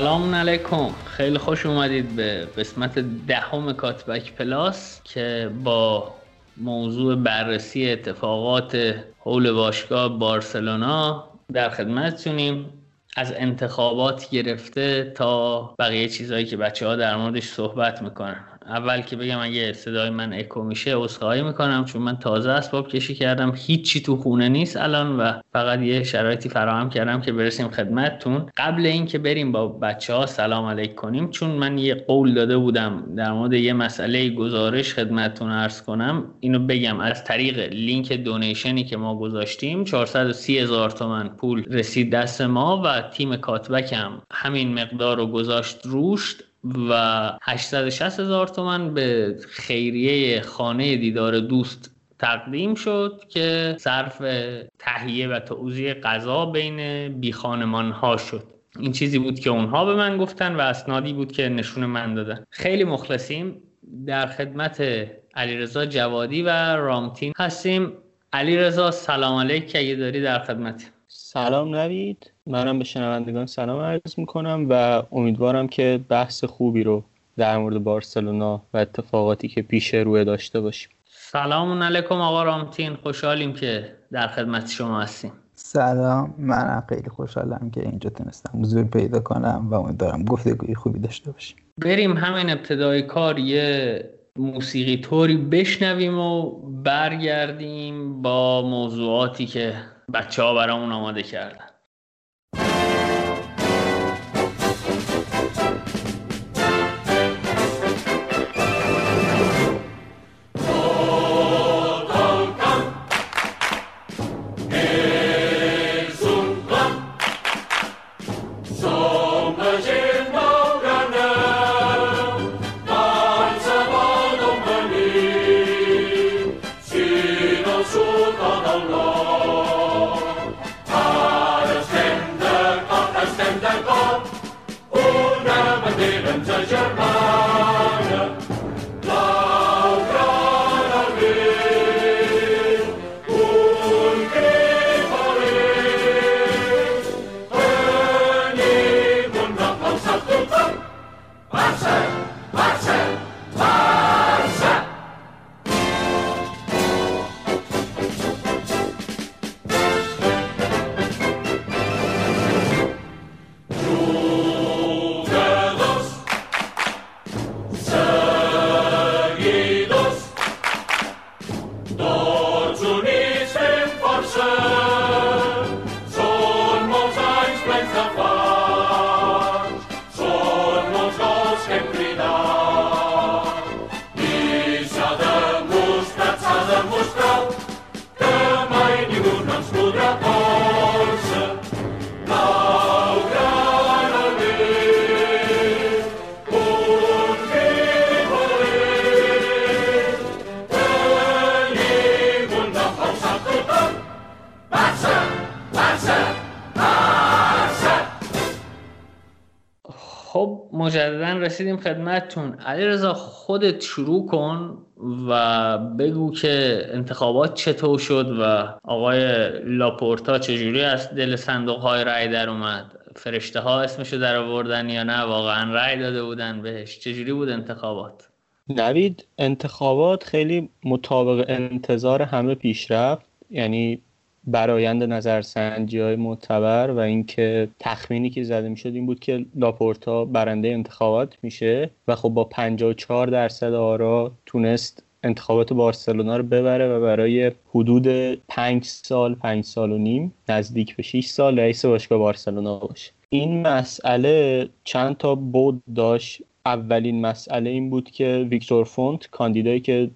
سلام علیکم. خیلی خوش اومدید به قسمت دهم کاتبک پلاس که با موضوع بررسی اتفاقات حول باشگاه بارسلونا در خدمتتونیم. از انتخابات گرفته تا بقیه چیزهایی که بچه ها در موردش صحبت می‌کنن. اول که بگم اگه صدای من اکو میشه عذرخواهی می‌کنم چون من تازه اسباب کشی کردم. هیچی تو خونه نیست الان و فقط یه شرایطی فراهم کردم که برسیم خدمتتون. قبل اینکه بریم با بچه ها سلام علیک کنیم چون من یه قول داده بودم در مورد یه مسئله گزارش خدمتتون ارز کنم. اینو بگم از طریق لینک دونیشنی که ما گذاشتیم 430 هزار تومن پول رسید دست ما و تیم کاتبک هم همین مقدار رو گذاشت روش. و 860 هزار تومن به خیریه خانه دیدار دوست تقدیم شد که صرف تهیه و توزیع غذا بین بیخانمان ها شد. این چیزی بود که اونها به من گفتن و اسنادی بود که نشون من دادن. خیلی مخلصیم. در خدمت علیرضا جوادی و رامتین هستیم. علیرضا سلام علیک. اگه داری در خدمت. سلام نوید منم به شنوندگان سلام عرض می‌کنم و امیدوارم که بحث خوبی رو در مورد بارسلونا و اتفاقاتی که پیش روی داشته باشیم. سلام علیکم آقا رامتین. خوشحالیم که در خدمت شما هستیم. سلام. من خیلی خوشحالم که اینجا تونستم حضور پیدا کنم و امیدوارم گفتگوی خوبی داشته باشیم. بریم همین ابتدای کار یه موسیقی طوری بشنویم و برگردیم با موضوعاتی که بچه ها برامون آماده کردن. خدمتتون علیرضا خودت شروع کن و بگو که انتخابات چطور شد و آقای لاپورتا چجوری از دل صندوق های رأی در اومد؟ فرشته ها اسمشو در آوردن یا نه؟ واقعا رأی داده بودن بهش. چجوری بود انتخابات؟ نوید انتخابات خیلی مطابق انتظار همه پیش رفت. یعنی برایند نظرسنجی های معتبر و اینکه تخمینی که زده می‌شد این بود که لاپورتا برنده انتخابات میشه و خب با 54 درصد آرا تونست انتخابات بارسلونا رو ببره و برای حدود 5 سال 5 سال و نیم نزدیک به 6 سال رئیس باشگاه بارسلونا باشه. این مسئله چند تا بود داشت. اولین مسئله این بود که ویکتور فونت کاندیدایی که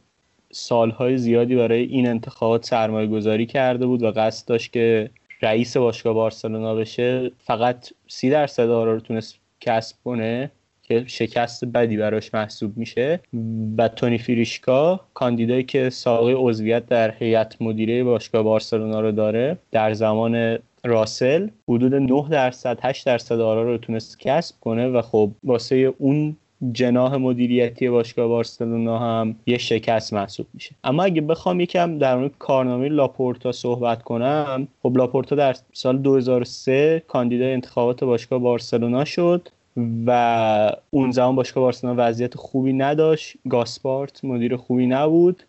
سالهای زیادی برای این انتخابات سرمایه گذاری کرده بود و قصد داشت که رئیس باشگاه بارسلونا بشه. فقط سی درصد آرا رو تونست کسب کنه که شکست بدی براش محسوب میشه. و تونی فیریشکا کاندیدایی که سابقه عضویت در هیئت مدیره باشگاه بارسلونا رو داره در زمان راسل حدود 9 درصد 8 درصد آرا رو تونست کسب کنه و خب واسه اون جناح مدیریتی باشگاه بارسلونا هم یه شکست محسوب میشه. اما اگه بخوام یکم در مورد کارنامه لاپورتا صحبت کنم خب لاپورتا در سال 2003 کاندیدای انتخابات باشگاه بارسلونا شد و اون زمان باشگاه بارسلونا وضعیت خوبی نداشت. گاسپارت مدیر خوبی نبود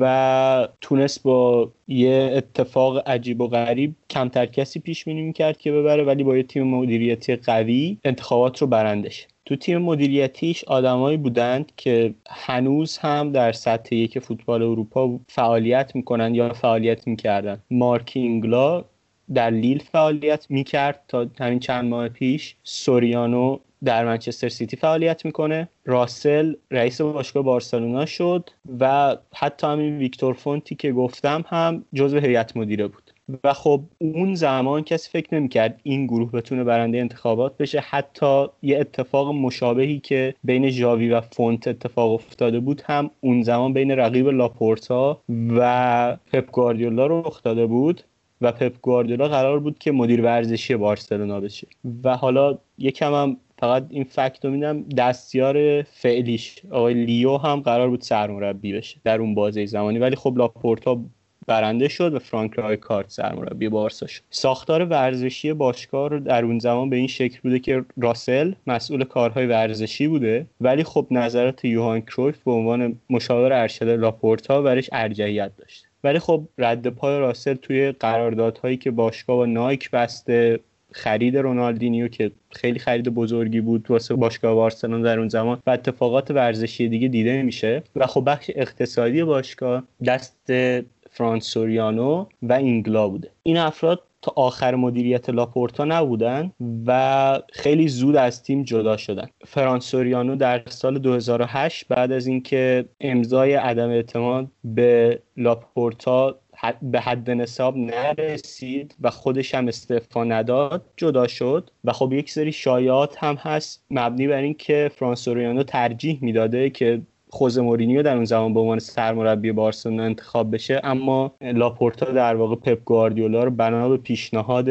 و تونست با یه اتفاق عجیب و غریب کمتر کسی پیش بینی می‌کرد که ببره ولی با یه تیم مدیریتی قوی انتخابات رو برندش تو تیم مدیریتیش آدمایی بودند که هنوز هم در سطح یک فوتبال اروپا فعالیت می‌کنن یا فعالیت می‌کردن مارک اینگلا در لیل فعالیت می‌کرد تا همین چند ماه پیش. سوریانو در منچستر سیتی فعالیت می‌کنه. روسل رئیس باشگاه بارسلونا شد و حتی همین ویکتور فونتی که گفتم هم جزو هیئت مدیره بود. و خب اون زمان کسی فکر نمی‌کرد این گروه بتونه برنده انتخابات بشه. حتی یه اتفاق مشابهی که بین ژاوی و فونت اتفاق افتاده بود هم اون زمان بین رقیب لاپورتا و پپ گواردیولا رو افتاده بود و پپ گواردیولا قرار بود که مدیر ورزشی بارسلونا بشه. و حالا یکم هم فقط این fact رو میدم دستیار فعلیش آقای لیلو هم قرار بود سرمربی بشه در اون بازه زمانی. ولی خب لاپورتا برنده شد و فرانک رایکارد سرمربی بارسا شد. ساختار ورزشی باشگاه در اون زمان به این شکل بوده که روسل مسئول کارهای ورزشی بوده ولی خب نظرات یوهان کرویف به عنوان مشاور ارشد لاپورتا برش ارجحیت داشت. ولی خب رد پای روسل توی قراردادهایی که باشگاه با نایک بسته خرید رونالدینیو که خیلی خرید بزرگی بود واسه باشگاه بارسلون در اون زمان و اتفاقات ورزشی دیگه دیده میشه. و خب بخش اقتصادی باشگاه دست فرانسوریانو و اینگلا بوده. این افراد تا آخر مدیریت لاپورتا نبودن و خیلی زود از تیم جدا شدن. فرانسوریانو در سال 2008 بعد از اینکه امضای عدم اعتماد به لاپورتا به حد نصاب نرسید و خودش هم استعفا نداد جدا شد. و خب یک سری شایعات هم هست مبنی بر اینکه فرانسوریانو ترجیح می‌داده که خوز مورینیو در اون زمان به عنوان سرمربی بارسلونا انتخاب بشه اما لاپورتا در واقع پپ گواردیولا رو بنا به پیشنهاد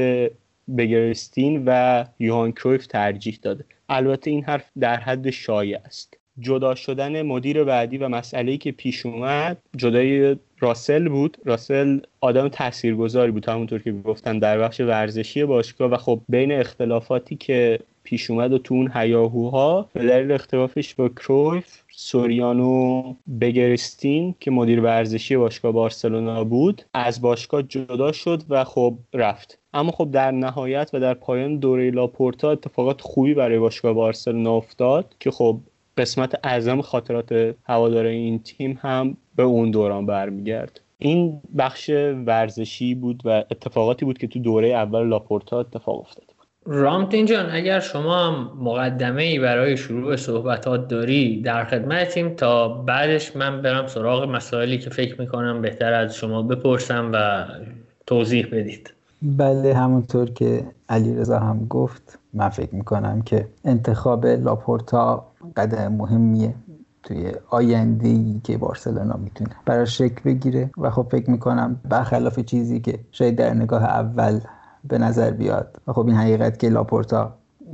بگرستین و یوهان کرویف ترجیح داده. البته این حرف در حد شایع است. جدا شدن مدیر بعدی و مسئله که پیش اومد جدای راسل بود. راسل آدم تاثیرگذاری بود همونطور که گفتن در بخش ورزشی باشگاه. و خب بین اختلافاتی که پیش اومد و تو اون هیاهوها به دلیل اختلافش با کرویف سوریانو بگرستین که مدیر ورزشی باشگاه بارسلونا بود از باشگاه جدا شد و خب رفت. اما خب در نهایت و در پایان دوره لاپورتا اتفاقات خوبی برای باشگاه بارسلونا افتاد که خب قسمت اعظم خاطرات هواداره این تیم هم به اون دوران برمیگرد. این بخش ورزشی بود و اتفاقاتی بود که تو دوره اول لاپورتا اتفاق افتاد. رامتین جان اگر شما هم مقدمه ای برای شروع صحبتات داری در خدمتیم تا بعدش من برم سراغ مسائلی که فکر می‌کنم بهتر از شما بپرسم و توضیح بدید. بله همونطور که علی رضا هم گفت من فکر می‌کنم که انتخاب لاپورتا قدم مهمیه توی آینده ای که بارسلونا می‌تونه برای شکل بگیره. و خب فکر می‌کنم برخلاف چیزی که شاید در نگاه اول به نظر بیاد. و خب این حقیقت که لاپورتا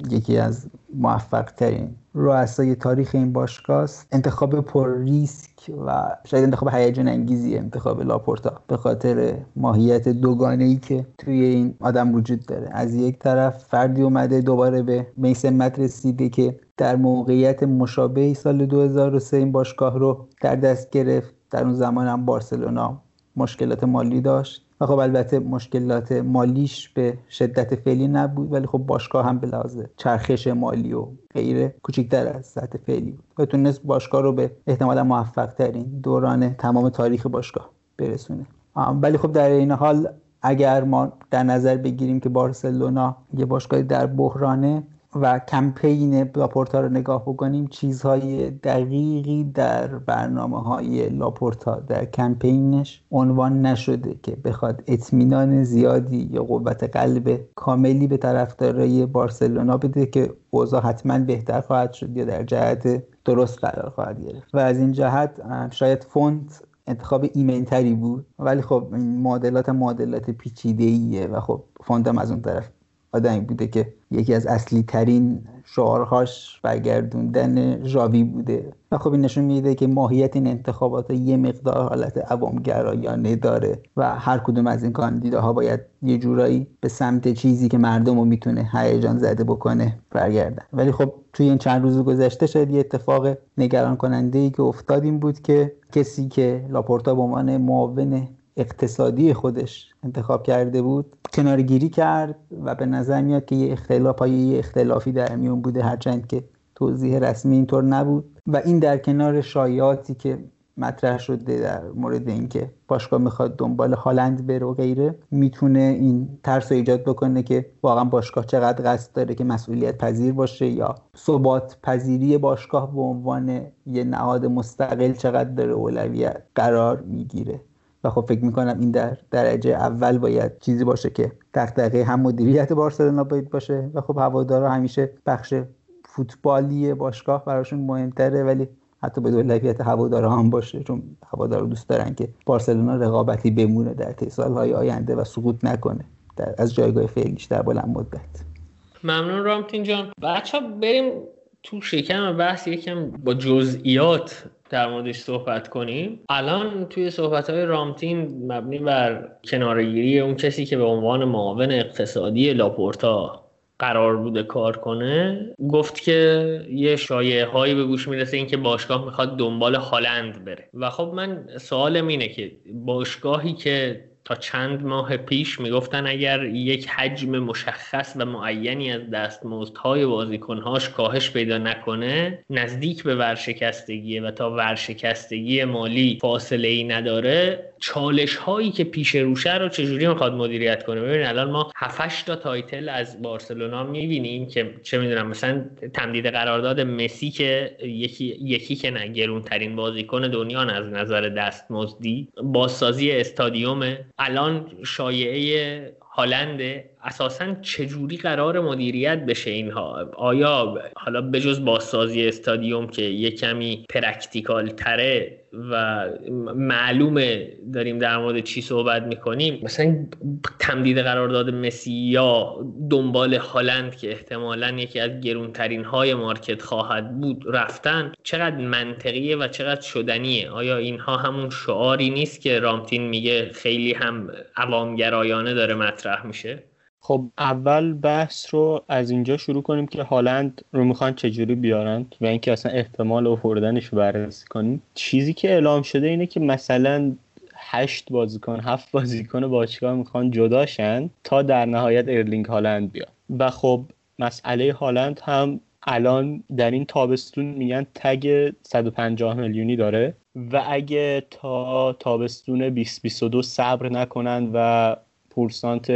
یکی از موفق ترین رؤسای تاریخ این باشگاه است. انتخاب پر ریسک و شاید انتخاب هیجان انگیزی انتخاب لاپورتا به خاطر ماهیت دوگانه ای که توی این آدم وجود داره. از یک طرف فردی اومده دوباره به این سمت رسیده که در موقعیت مشابهی سال 2003 این باشگاه رو در دست گرفت. در اون زمان هم بارسلونا مشکلات مالی داشت. و خب البته مشکلات مالیش به شدت فعلی نبود ولی خب باشگاه هم به لحاظ چرخش مالی و غیره کوچکتر از سطح فعلی بود. و تونست باشگاه رو به احتمالا موفق ترین دوران تمام تاریخ باشگاه برسونه. ولی خب در این حال اگر ما در نظر بگیریم که بارسلونا یه باشگاه در بحرانه و کمپین لاپورتا رو نگاه بکنیم چیزهای دقیقی در برنامه های لاپورتا در کمپینش عنوان نشده که بخواد اطمینان زیادی یا قوت قلب کاملی به طرفدارای بارسلونا بده که اوضاع حتما بهتر خواهد شد یا در جهت درست قرار خواهد گرفت. و از این جهت شاید فونت انتخاب ایمنتری بود ولی خب معادلات معادلات پیچیده ایه و خب فونتم از اون طرف آدمی بوده که یکی از اصلی ترین شعارهاش برگردوندن ژاوی بوده. و خب این نشون میده که ماهیت این انتخابات یه مقدار حالت عوامگرایانه داره و هر کدوم از این کاندیداها باید یه جورایی به سمت چیزی که مردم رو می‌تونه هیجان زده بکنه برگردن. ولی خب توی این چند روز گذشته شاید یه اتفاق نگران کننده ای که افتاد این بود که کسی که لاپورتا به عنوان معاون اقتصادی خودش انتخاب کرده بود کنارگیری کرد و به نظر میاد که یه اختلاف یه اختلافی در میون بوده هرچند که توضیح رسمی اینطور نبود. و این در کنار شایعاتی که مطرح شده در مورد اینکه باشگاه می‌خواد دنبال هالند بره و غیره می‌تونه این ترس رو ایجاد بکنه که واقعا باشگاه چقدر قصد داره که مسئولیت پذیر باشه یا ثبات پذیری باشگاه به عنوان یه نهاد مستقل چقدر داره اولویت قرار می‌گیره. و خب فکر می‌کنم این در درجه اول باید چیزی باشه که دغدغه هم مدیریت بارسلونا باید باشه و خب هوادارا همیشه بخش فوتبالی باشگاه براشون مهمتره ولی حتی به اولویت هوادارا هم باشه چون هوادارا دوست دارن که بارسلونا رقابتی بمونه در طی سالهای آینده و سقوط نکنه در از جایگاه فعلیش در بلند مدت. ممنون رامتین جان. بچه بریم تو شکم بحث یکم با جزئیات در موردش صحبت کنیم. الان توی صحبت های رامتین مبنی بر کنارگیری اون کسی که به عنوان معاون اقتصادی لاپورتا قرار بوده کار کنه گفت که یه شایعه هایی به گوش می‌رسه اینکه باشگاه می‌خواد دنبال هالند بره. و خب من سوالم اینه که باشگاهی که تا چند ماه پیش می‌گفتن اگر یک حجم مشخص و معینی از دستمزدهای بازیکنهاش کاهش پیدا نکنه نزدیک به ورشکستگیه و تا ورشکستگی مالی فاصله ای نداره چالش هایی که پیش روشه رو چجوری می‌خواد مدیریت کنه؟ ببینید الان ما 7 تا title از بارسلونا می‌بینیم که چه می‌دونم مثلا تمدید قرارداد مسی که یکی یکی که نه گرونترین بازیکن دنیا از نظر دستمزدی بازسازی استادیوم الان شایعه هالند اساسا چجوری قرار مدیریت بشه اینها؟ آیا حالا بجز بازسازی استادیوم که یه کمی practical تره و معلومه داریم در مورد چی صحبت می‌کنیم مثلا تمدید قرارداد مسی یا دنبال هالند که احتمالا یکی از گرونترین های مارکت خواهد بود رفتن چقدر منطقیه و چقدر شدنیه؟ آیا اینها همون شعاری نیست که رامتین میگه خیلی هم عوامگرایانه داره مطرح میشه؟ خب اول بحث رو از اینجا شروع کنیم که هالند رو می‌خوان چجوری بیارن و اینکه اصلا احتمال آوردنش رو بررسی کنیم. چیزی که اعلام شده اینه که مثلا هشت بازیکن هفت بازیکن باشگاه می‌خوان جداشن تا در نهایت ارلینگ هالند بیاد و خب مسئله هالند هم الان در این تابستون میگن تگ 150 میلیونی داره و اگه تا تابستون 2022 صبر نکنن و پورسانت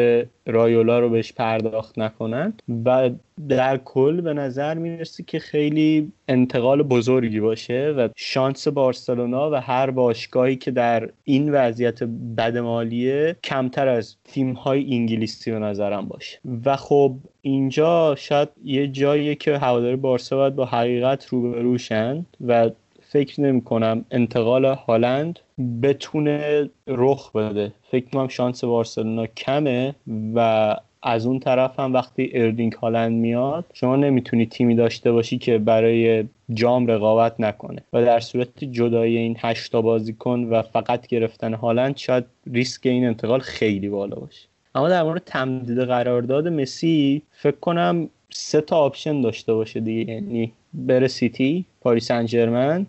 رایولا رو بهش پرداخت نکنند و در کل به نظر می‌رسه که خیلی انتقال بزرگی باشه و شانس بارسلونا و هر باشگاهی که در این وضعیت بد مالیه کمتر از تیم های انگلیسی به نظرم باشه. و خب اینجا شاید یه جاییه که هواداری بارسا باید با حقیقت روبروشن و فکر نمی کنم انتقال هالند بتونه رخ بده. فکر کنم شانس بارسلونا کمه و از اون طرف هم وقتی اردینگ هالند میاد شما نمی‌تونی تیمی داشته باشی که برای جام رقابت نکنه. و در صورت جدای این هشتا بازیکن و فقط گرفتن هالند شاید ریسک این انتقال خیلی بالا باشه. اما در مورد تمدید قرارداد مسی فکر کنم سه تا option داشته باشه دیگه. یعنی بره سیتی پاری سن ژرمن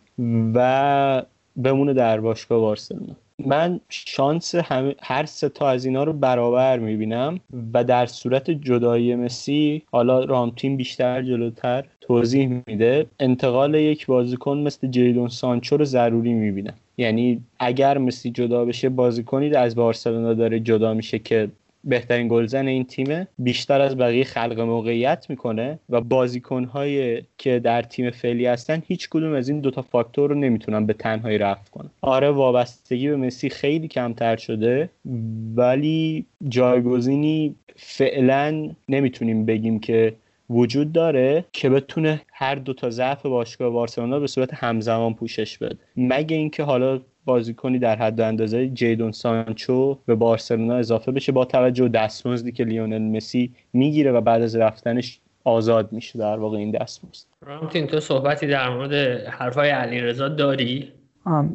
و بمونه در باشگاه بارسلونا. من شانس هر سه تا از اینا رو برابر می‌بینم و در صورت جدایی مسی حالا رامتین بیشتر جلوتر توضیح میده انتقال یک بازیکن مثل جیدن سانچو رو ضروری می‌بینم. یعنی اگر مسی جدا بشه بازیکنی از بارسلونا داره جدا میشه که بهترین گلزن این تیمه بیشتر از بقیه خلق موقعیت می‌کنه و بازیکنهایی که در تیم فعلی هستن هیچ کدوم از این دوتا فاکتور رو نمی‌تونن به تنهایی رفت کنن. آره وابستگی به مسی خیلی کمتر شده ولی جایگزینی فعلا نمی‌تونیم بگیم که وجود داره که بتونه هر دو تا ضعف باشگاه بارسلونا به صورت همزمان پوشش بده. مگه اینکه حالا بازیکنی در حد اندازه جیدون سانچو به بارسلونا اضافه بشه با توجه دستمزدی که لیونل مسی می‌گیره و بعد از رفتنش آزاد میشه در واقع این دستمزد. رامتین تو صحبتی در مورد حرفای علیرضا داری؟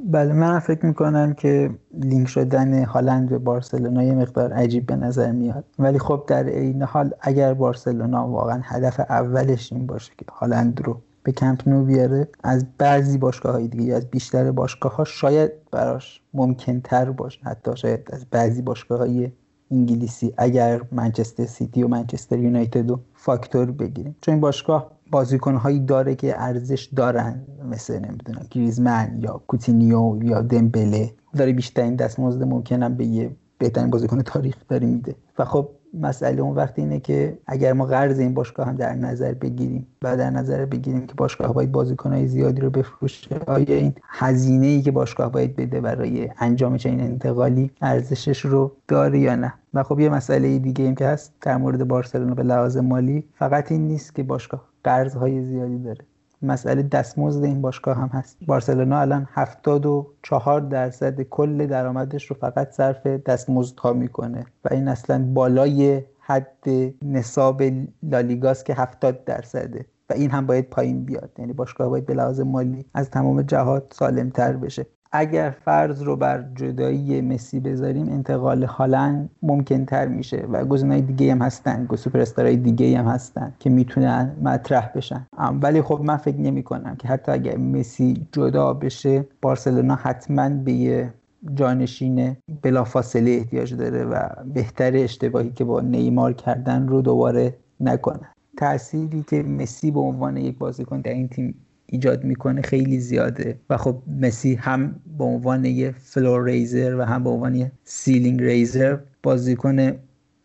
بله من فکر می‌کنم که لینک شدن هالند به بارسلونا یه مقدار عجیب به نظر میاد. ولی خب در این حال اگر بارسلونا واقعا هدف اولش این باشه که هالند رو به کمپ نو بیاره از بعضی باشگاه های دیگه از بیشتر باشگاه ها شاید براش ممکن تر باشه. حتی شاید از بعضی باشگاه های انگلیسی اگر منچستر سیتی و منچستر یونایتد و فاکتور بگیریم. چون این باشگاه بازیکن هایی داره که ارزش دارن مثل نمی‌دونم گریزمن یا کوتینیو یا دمبله. داره بیشترین دستمزد ممکنم به یه بهترین بازیکن تاریخ داره میده. و خب مسئله اون وقت اینه که اگر ما قرض این باشگاه هم در نظر بگیریم و در نظر بگیریم که باشگاه باید بازیکنهای زیادی رو بفروشه آیا این هزینه ای که باشگاه باید بده برای انجام چنین انتقالی ارزشش رو داره یا نه؟ و خب یه مسئله دیگه این که هست در مورد بارسلونا به لحاظ مالی فقط این نیست که باشگاه قرضهای زیادی داره. مسئله دستمزد این باشگاه هم هست. بارسلونا الان 74 درصد کل درآمدش رو فقط صرف دستمزدها می‌کنه و این اصلا بالای حد نصاب لالیگاست که 70 درصده و این هم باید پایین بیاد. یعنی باشگاه باید به لحاظ مالی از تمام جهات سالمتر بشه. اگر فرض رو بر جدایی مسی بذاریم انتقال هالند ممکن تر میشه و گزینه‌های دیگه هم هستن سوپر دیگه هم هستن که می‌تونن مطرح بشن. ولی خب من فکر نمی کنم که حتی اگر مسی جدا بشه بارسلونا حتما به یه جانشین بلافاصله احتیاج داره و بهتر اشتباهی که با نیمار کردن رو دوباره نکنه. تأثیری که مسی به عنوان یک بازیکن در این تیم ایجاد می‌کنه خیلی زیاده. و خب مسی هم به عنوان یه floor raiser و هم به عنوان یه ceiling raiser بازیکن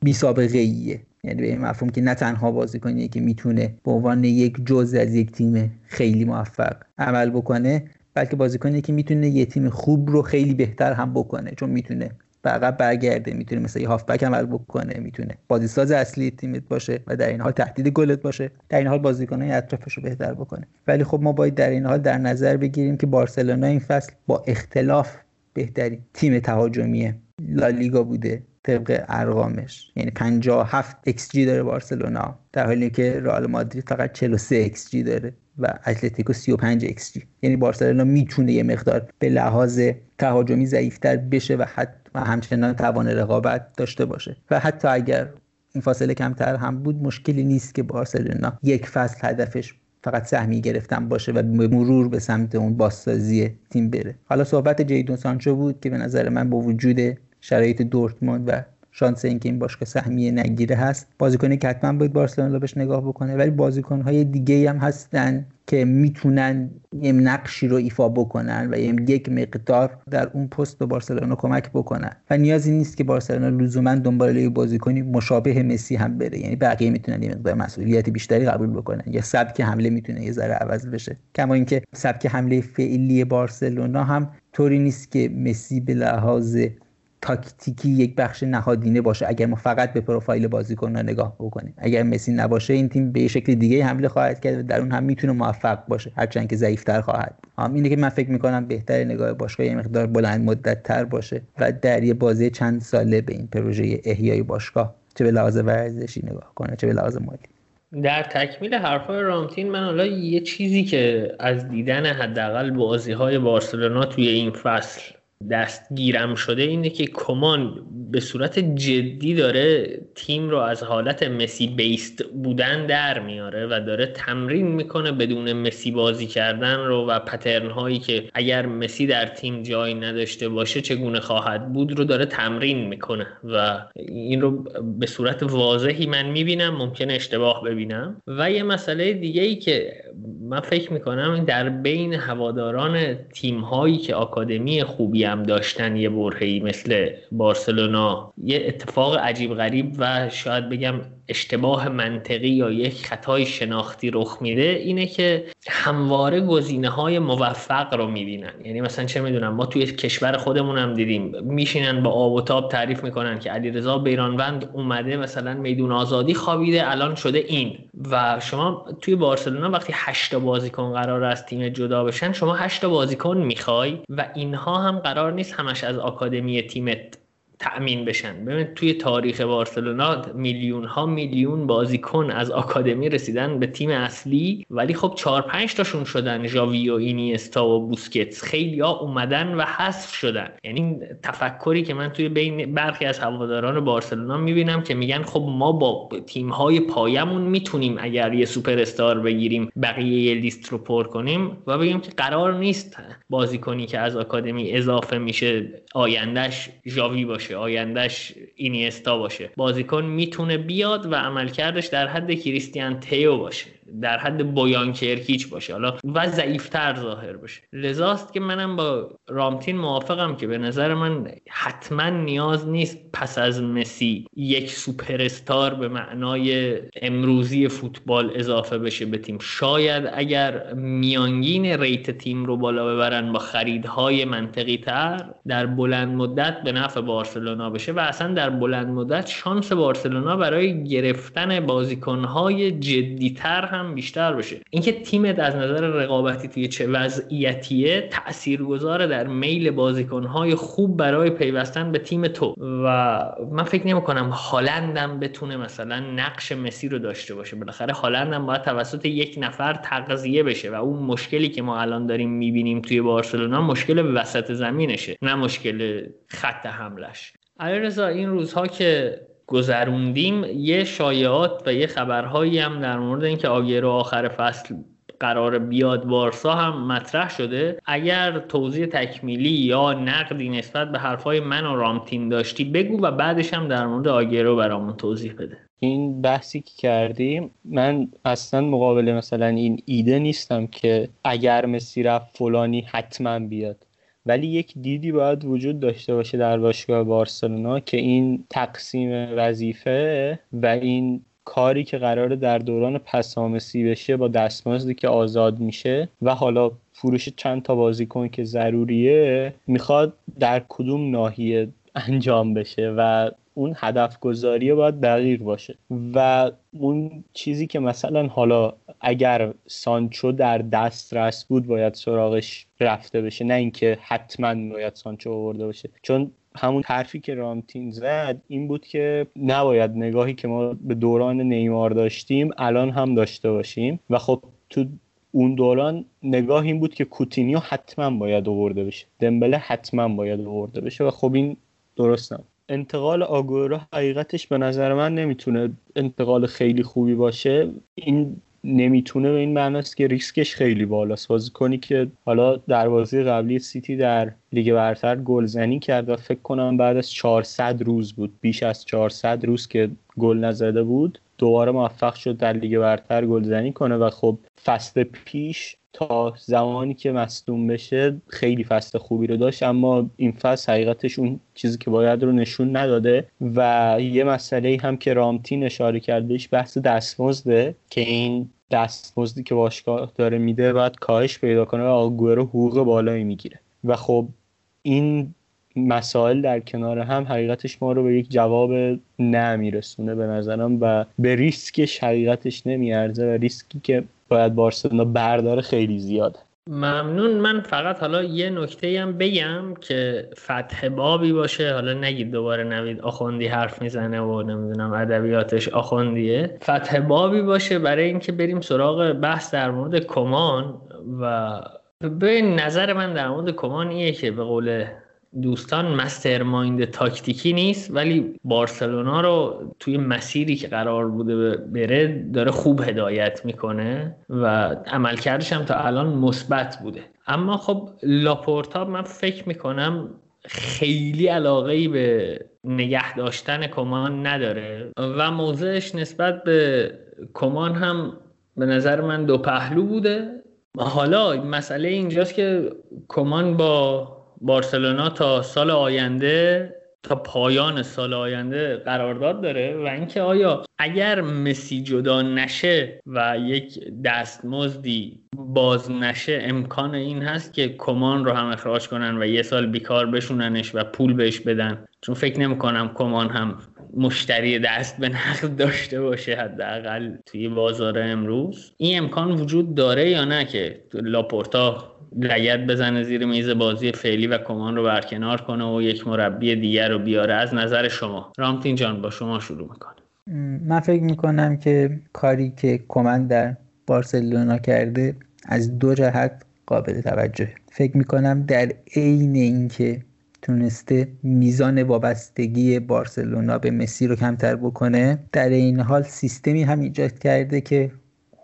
بی سابقه ایه یعنی به این مفهوم که نه تنها بازیکنیه که می‌تونه به عنوان یک جزء از یک تیم خیلی موفق عمل بکنه بلکه بازیکنیه که می‌تونه یه تیم خوب رو خیلی بهتر هم بکنه چون می‌تونه به عقب برگرده می‌تونه مثل یه هافبک عمل بکنه می‌تونه بازیساز اصلی تیمت باشه و در این حال تهدید گلت باشه در این حال بازیکنای اطرافش رو بهتر بکنه. ولی خب ما باید در این حال در نظر بگیریم که بارسلونا این فصل با اختلاف بهترین تیم تهاجمی لالیگا بوده طبق ارقامش. یعنی 57 ایکس جی داره بارسلونا در حالی که رئال مادرید فقط 43 ایکس جی داره. و اتلتیکو 35 ایکس جی. یعنی بارسلونا می‌تونه یه مقدار به لحاظ تهاجمی ضعیفتر بشه و حتی همچنان توان رقابت داشته باشه. و حتی اگر این فاصله کمتر هم بود مشکلی نیست که بارسلونا یک فصل هدفش فقط سهمیه گرفتن باشه و به مرور به سمت اون بازسازی تیم بره. حالا صحبت جیدون سانچو بود که به نظر من با وجود شرایط دورتموند و شانس اینکه این باشگاه سهمیه نگیره هست. بازیکنی که حتما باید بارسلونا بهش نگاه بکنه ولی بازیکنهای دیگه هم هستن که می‌تونن یه نقشی رو ایفا بکنن و یک مقدار در اون پست به بارسلونا کمک بکنن. و نیازی نیست که بارسلونا لزوما دنبال یه بازیکنی مشابه مسی هم بره. یعنی بقیه می‌تونن یه مقدار مسئولیت بیشتری قبول بکنن. یا سبک حمله می‌تونه یه ذره عوض بشه. کما اینکه سبک حمله فعلی بارسلونا هم طوری نیست که مسی به لحاظ تاکتیکی یک بخش نهادینه باشه. اگر ما فقط به پروفایل بازیکن نگاه بکنیم. اگر مسی نباشه این تیم به شکل دیگه حمله خواهد کرد و در اون هم می‌تونه موفق باشه. هرچند که ضعیفتر خواهد بود. اینه که من فکر می‌کنم بهتر نگاه باشگاه یه مقدار بلند مدت تر باشه و در یه بازی چند ساله به این پروژه احیای باشگاه چه به لحاظ ورزشی نگاه کنه چه به لحاظ مالی. در تکمیل حرفای رامتین من حالا یه چیزی که از دیدن حداقل بازی های بارسلونا توی این فصل دستگیرم شده اینه که کمان به صورت جدی داره تیم رو از حالت مسی بیست بودن در میاره و داره تمرین می‌کنه بدون مسی بازی کردن رو و پترن هایی که اگر مسی در تیم جایی نداشته باشه چگونه خواهد بود رو داره تمرین می‌کنه و این رو به صورت واضحی من می‌بینم ممکن اشتباه ببینم. و یه مسئله دیگه ای که من فکر می‌کنم در بین هواداران تیم هایی که آکادمی خوبی هم داشتن یه برهی مثل بارسلونا. یه اتفاق عجیب غریب و شاید بگم اشتباه منطقی یا یک خطای شناختی رخ میده اینه که همواره گزینه های موفق رو می‌بینن. یعنی مثلا چه می‌دونم ما توی کشور خودمون هم دیدیم میشینن با آب و تاب تعریف می‌کنن که علیرضا بیرانوند اومده مثلا میدون آزادی خوابیده الان شده این. و شما توی بارسلونا وقتی هشت بازیکن قرار از تیم جدا بشن شما هشت بازیکن می‌خوای و اینها هم قرار نیست همش از آکادمی تیمت تأمین بشن. ببین توی تاریخ بارسلونا میلیون ها میلیون بازیکن از آکادمی رسیدن به تیم اصلی ولی خب چهار پنج تاشون شدن ژاوی و اینیستا و بوسکتس. خیلی ها اومدن و حذف شدن. یعنی تفکری که من توی بین برخی از هواداران بارسلونا می‌بینم که میگن خب ما با تیم های پایمون می‌تونیم اگر یه سوپر استار بگیریم بقیه لیست رو پر کنیم و بگیم که قرار نیست بازیکنی که از آکادمی اضافه میشه آینده‌ش ژاوی باشه. آینده‌ش اینیستا باشه. بازیکن می‌تونه بیاد و عملکردش در حد کریستیان تیو باشه. در حد بویان کرکیچ باشه. حالا و ضعیفتر ظاهر بشه لذاست که منم با رامتین موافقم که به نظر من حتما نیاز نیست پس از مسی یک سوپر استار به معنای امروزی فوتبال اضافه بشه به تیم. شاید اگر میانگین rate تیم رو بالا ببرن با خریدهای منطقی تر در بلند مدت به نفع بارسلونا بشه و اصلا در بلند مدت شانس بارسلونا برای گرفتن بازیکنهای جدیتر هم بیشتر بشه اینکه تیمت از نظر رقابتی توی چه وضعیتیه تاثیرگذاره در میل بازیکنهای خوب برای پیوستن به تیم تو. و من فکر نمی کنم هالندم بتونه مثلا نقش مسی رو داشته باشه. بالاخره هالندم باید توسط یک نفر تغذیه بشه و اون مشکلی که ما الان داریم می‌بینیم توی بارسلونا مشکل وسط زمینشه نه مشکل خط حملش علیرضا این روزها که گذروندیم یه شایعات و یه خبرهایی هم در مورد اینکه آگیرو آخر فصل قرار بیاد بارسا هم مطرح شده. اگر توضیح تکمیلی یا نقدی نسبت به حرفای من و رامتین داشتی بگو و بعدش هم در مورد آگیرو برامون توضیح بده. این بحثی که کردیم من اصلا مقابل مثلا این ایده نیستم که اگر مسی رفت فلانی حتما بیاد. ولی یک دیدی باید وجود داشته باشه در باشگاه بارسلونا که این تقسیم وظیفه و این کاری که قراره در دوران پسامسی بشه با دستمزدی که آزاد میشه و حالا فروش چند تا بازیکن که ضروریه می‌خواد در کدوم ناحیه انجام بشه و اون هدف گذاری باید دقیق باشه. و اون چیزی که مثلا حالا اگر سانچو در دسترس بود باید سراغش رفته بشه. نه اینکه حتما باید سانچو آورده باشه. چون همون حرفی که رامتین زد این بود که نباید نگاهی که ما به دوران نیمار داشتیم الان هم داشته باشیم. و خب تو اون دوران نگاه این بود که کوتینیو حتما باید آورده بشه. دمبله حتما باید آورده بشه. و خب این درست انتقال آگورو حقیقتش به نظر من نمی‌تونه انتقال خیلی خوبی باشه. این نمی‌تونه به این معناست که ریسکش خیلی بالاست. بازیکنی که حالا در بازی قبلی سیتی در لیگ برتر گلزنی کرد و فکر کنم بعد از 400 روز بود. بیش از 400 روز که گل نزده بود دوباره موفق شد در لیگ برتر گلزنی کنه و خب فصل پیش تا زمانی که مصدوم بشه خیلی فصل خوبی رو داشت اما این فصل حقیقتش اون چیزی که باید رو نشون نداده و یه مسئله هم که رامتین اشاره کردهش بحث دستمزده که این دستمزدی که باشگاه داره میده باید کاهش پیدا کنه و آگوئرو حقوق بالایی می‌گیره. و خب این مسائل در کنار هم حقیقتش ما رو به یک جواب نه میرسونه به نظرم و به ریسکش حقیقتش نمیارزه و ریسکی که باید بارسلونا برداره خیلی زیاده ممنون. من فقط حالا یه نکته هم بگم که فتح بابی باشه. حالا نگید دوباره نوید آخوندی حرف می‌زنه و نمی‌دونم ادبیاتش آخوندیه. فتح بابی باشه برای اینکه بریم سراغ بحث در مورد کمان و به نظر من در مورد کمان ایه که به قول دوستان مسترمایند تاکتیکی نیست ولی بارسلونا رو توی مسیری که قرار بوده بره داره خوب هدایت می‌کنه و عملکردش هم تا الان مثبت بوده. اما خب لاپورتا من فکر می‌کنم خیلی علاقه ای به نگه داشتن کمان نداره و موضعش نسبت به کمان هم به نظر من دو پهلو بوده. حالا مسئله اینجاست که کمان با بارسلونا تا سال آینده تا پایان سال آینده قرارداد داره و اینکه آیا اگر مسی جدا نشه و یک دستمزدی باز نشه امکان این هست که کمان رو هم اخراج کنن و یه سال بیکار بشوننش و پول بهش بدن؟ چون فکر نمی کنم کمان هم مشتری دست به نقد داشته باشه حداقل توی بازار امروز. این امکان وجود داره یا نه که لاپورتا لگت بزنه زیر میز بازی فعلی و کمان رو برکنار کنه و یک مربی دیگر رو بیاره؟ از نظر شما. رامتین جان با شما شروع می‌کنه من فکر می‌کنم که کاری که کمان در بارسلونا کرده از دو جهت قابل توجه فکر می‌کنم در عین اینکه تونسته میزان وابستگی بارسلونا به مسی رو کمتر بکنه. در این حال سیستمی هم ایجاد کرده که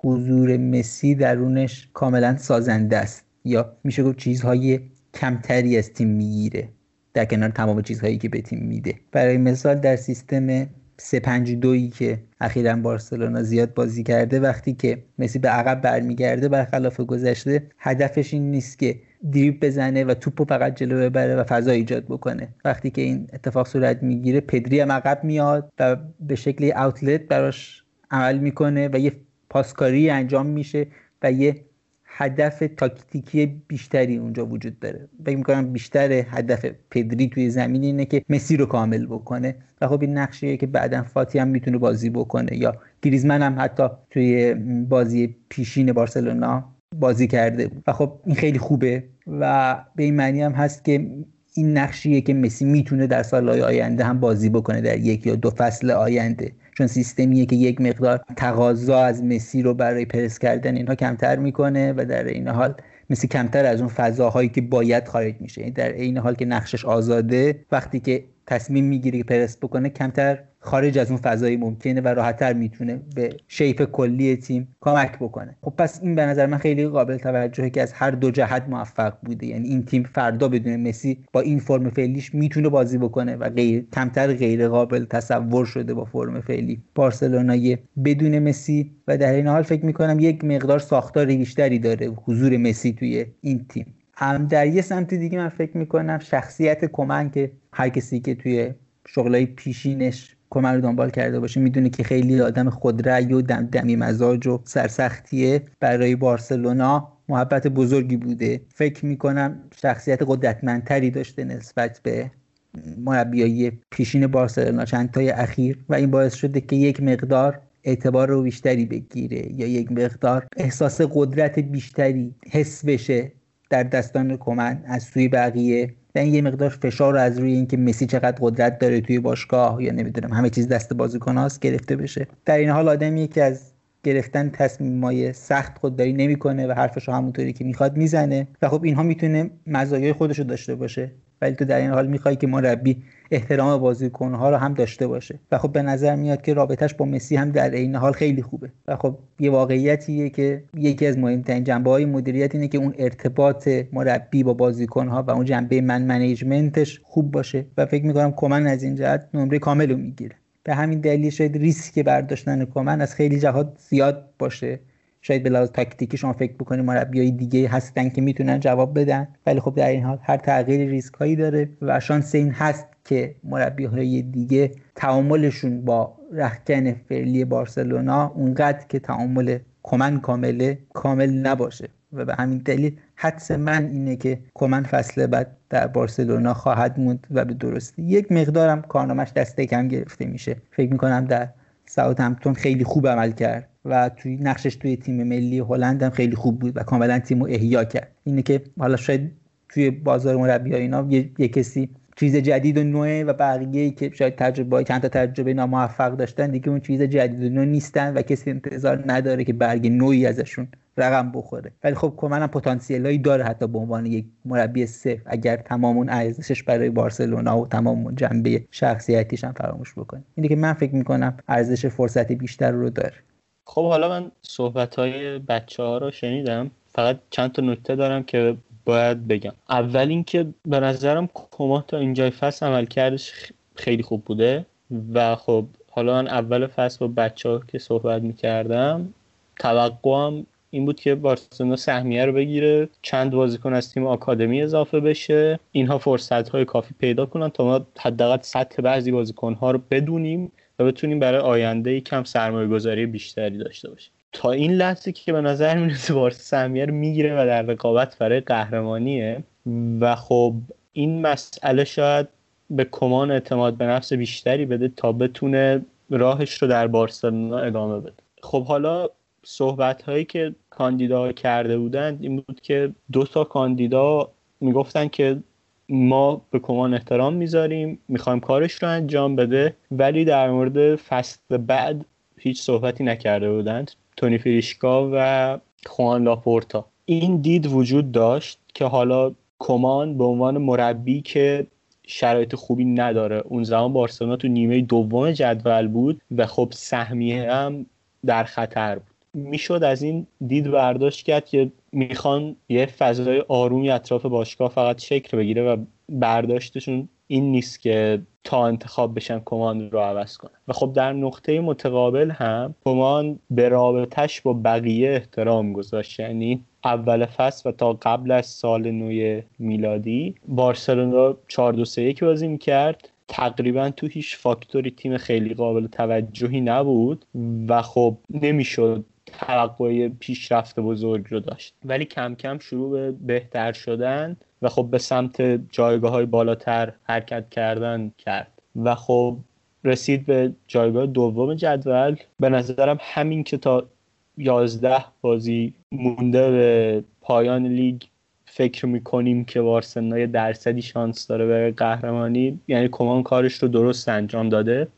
حضور مسی درونش کاملا سازنده است. یا میشه گفت چیزهای کمتری از تیم می‌گیره. در کنار تمام چیزهایی که به تیم میده. برای مثال در سیستم 352 که اخیرا بارسلونا زیاد بازی کرده وقتی که مسی به عقب برمیگرده برخلاف گذشته هدفش این نیست که دریب بزنه و توپو فقط جلو ببره و فضا ایجاد بکنه. وقتی که این اتفاق صورت می‌گیره پدری هم عقب میاد و به شکل اوتلت براش عمل می‌کنه و یه پاسکاری انجام میشه و یه هدف تاکتیکی بیشتری اونجا وجود داره. فکر می‌کنم بیشتر هدف پدری توی زمین اینه که مسی رو کامل بکنه. و خب این نقشیه که بعدا فاتی هم می‌تونه بازی بکنه یا گریزمن هم حتی توی بازی پیشین بارسلونا بازی کرده. و خب این خیلی خوبه. و به این معنی هم هست که این نقشیه که مسی می‌تونه در سالهای آینده هم بازی بکنه در یک یا دو فصل آینده. چون سیستمیه که یک مقدار تقاضا از مسی رو برای پرس کردن اینها کمتر می‌کنه و در این حال مسی کمتر از اون فضاهایی که باید خارج میشه. یعنی در این حال که نقشش آزاده وقتی که تصمیم می‌گیره که پرس بکنه کمتر خارج از اون فضایی ممکنه و راحتتر می‌تونه به شیپ کلی تیم کمک بکنه. خب پس این به نظر من خیلی قابل توجهه که از هر دو جهت موفق بوده. یعنی این تیم فردا بدون مسی با این فرم فعلیش می‌تونه بازی بکنه و غیر کمتر غیر قابل تصور شده با فرم فعلی. بارسلونای بدون مسی و در این حال فکر می‌کنم یک مقدار ساختار بیشتری داره حضور مسی توی این تیم. هم در یه سمت دیگه من فکر می‌کنم شخصیت کمن که هر کسی که توی شغلای پیشینش کمر رو دنبال کرده باشه می‌دونه که خیلی آدم خودرأی و دم دمی مزاج و سرسختیه. برای بارسلونا محبت بزرگی بوده. فکر می‌کنم شخصیت قدرتمندتری داشته نسبت به مربیای پیشین بارسلونا چند تای اخیر و این باعث شده که یک مقدار اعتبار رو بیشتری بگیره یا یک مقدار احساس قدرت بیشتری حس بشه. در دستان کمن از سوی بقیه. و این یه مقدار فشار رو از روی اینکه مسی چقدر قدرت داره توی باشگاه یا نمی‌دونم همه چیز دست بازیکن هاست گرفته بشه. در این حال آدمی که از گرفتن تصمیم سخت خودداری نمی‌کنه و حرفش رو همونطوری که می‌خواد می‌زنه. و خب اینها می‌تونه مزایای خودش رو داشته باشه. ولی تو در این حال می‌خوای که مربی احترام بازیکنها رو هم داشته باشه. و خب به نظر میاد که رابطش با مسی هم در این حال خیلی خوبه. و خب یه واقعیتیه که یکی از مهمترین جنبه های مدیریت اینه که اون ارتباط مربی با بازیکنها و اون جنبه من منیجمنتش خوب باشه و فکر می‌کنم کمن از این جهت نمره کامل رو می‌گیره. به همین دلیل شاید ریسک برداشتن کمن از خیلی جهات زیاد باشه. شاید به لحاظ تاکتیکی شما فکر بکنید مربیای دیگه هستن که می‌تونن جواب بدن. ولی خب در این حال هر تغییر ریسک هایی داره و شانس این هست که مربی های دیگه تعاملشون با رخکن فعلی بارسلونا اونقدر که تعامل کمن کامله کامل نباشه. و به همین دلیل حدس من اینه که کمن فصل بعد در بارسلونا خواهد موند و به درستی. یک مقدارم کارنامش دسته کم گرفته میشه. فکر می‌کنم در ساوت همتون خیلی خوب عمل کرد و توی نقشش توی تیم ملی هلند هم خیلی خوب بود و کاملا تیم رو احیا کرد. اینه که حالا شاید توی بازار مربی اینا یه،, یه کسی چیز جدید و نوعه و بقیه که شاید تجربه چند تا تجربه ناموفق داشتن دیگه اون چیز جدید و نو نیستن و کسی انتظار نداره که برگ نوعی ازشون رقم بخوره. ولی خب کمن هم پتانسیلایی داره حتی به عنوان یک مربی صفر. اگر تمام اون ارزشش برای بارسلونا و تمام اون جنبه شخصیتیش هم فراموش بکنه اینه که من فکر می‌کنم ارزش فرصت بیشتر رو داره. خب حالا من صحبت های بچه ها رو شنیدم. فقط چند تا نکته دارم که باید بگم. اول اینکه به نظرم کما تا اینجای فصل عمل کردش خیلی خوب بوده و خب حالا من اول فصل با بچه ها که صحبت می‌کردم توقعم این بود که بارسلونا سهمیه رو بگیره چند بازیکن از تیم آکادمی اضافه بشه. اینها فرصت های کافی پیدا کنن تا ما حداقل سطح بعضی بازیکن ها رو بدونیم و بتونیم برای آینده کم سرمایه گذاری بیشتری داشته باشیم. تا این لحظه که به نظر می‌رسه بارسا سهمیه رو می‌گیره و در رقابت برای قهرمانیه. و خب این مسئله شاید به کمان اعتماد به نفس بیشتری بده تا بتونه راهش رو در بارسلونا ادامه بده. خب حالا صحبت هایی که کاندیدا کرده بودند این بود که دو تا کاندیدا می‌گفتن که ما به کمان احترام می‌ذاریم می‌خوایم کارش رو انجام بده ولی در مورد فصل بعد هیچ صحبتی نکرده بودند. تونی فریشکا و خوان لاپورتا. این دید وجود داشت که حالا کمان به عنوان مربی که شرایط خوبی نداره. اون زمان بارسلونا تو نیمه دوم جدول بود و خب سهمیه هم در خطر بود. می‌شد از این دید برداشت کرد که می‌خوان یه فضای آرومی اطراف باشگاه فقط شکل بگیره و برداشتشون این نیست که تا انتخاب بشن کمان رو عوض کنن. و خب در نقطه متقابل هم کمان به رابطش با بقیه احترام گذاشت. یعنی اول فصل و تا قبل از سال نو میلادی بارسلونا 4 2 3 1 بازی می‌کرد. تقریبا تو هیچ فاکتوری تیم خیلی قابل توجهی نبود. و خب نمی‌شد توقع پیشرفت بزرگ رو داشت. ولی کم کم شروع به بهتر شدن و خب به سمت جایگاه های بالاتر حرکت کردن کرد. و خب رسید به جایگاه دوم جدول. به نظرم همین که تا یازده بازی مونده به پایان لیگ فکر می‌کنیم که بارسلونا درصدی شانس داره به قهرمانی. یعنی کمان کارش رو درست انجام داده.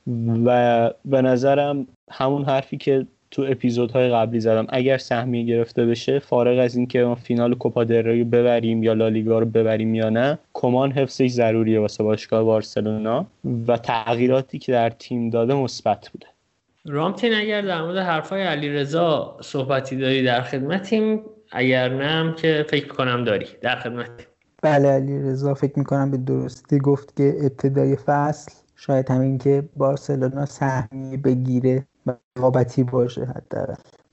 و به نظرم همون حرفی که تو اپیزودهای قبلی زدم. اگر سهمیه گرفته بشه فارغ از اینکه ما فینال کوپا رو ببریم یا لالیگا رو ببریم یا نه کمان حفظش ضروریه واسه باشگاه بارسلونا و تغییراتی که در تیم داده مثبت بوده. رامتین اگر در مورد حرفای علیرضا صحبتی داری در خدمتیم اگر نه هم که فکر کنم داری در خدمت بله علیرضا فکر می‌کنم به درستی گفت که ابتدای فصل شاید همین که بارسلونا سهمیه بگیره. رقابتی باشه حتی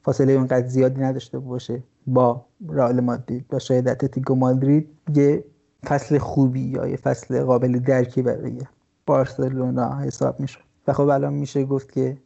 فاصله اونقدر زیادی نداشته باشه با رئال مادرید. با شاید اتلتیکو مادرید یه فصل خوبی یا یه فصل قابل درکی برای بارسلونا حساب میشه. و خب الان میشه گفت که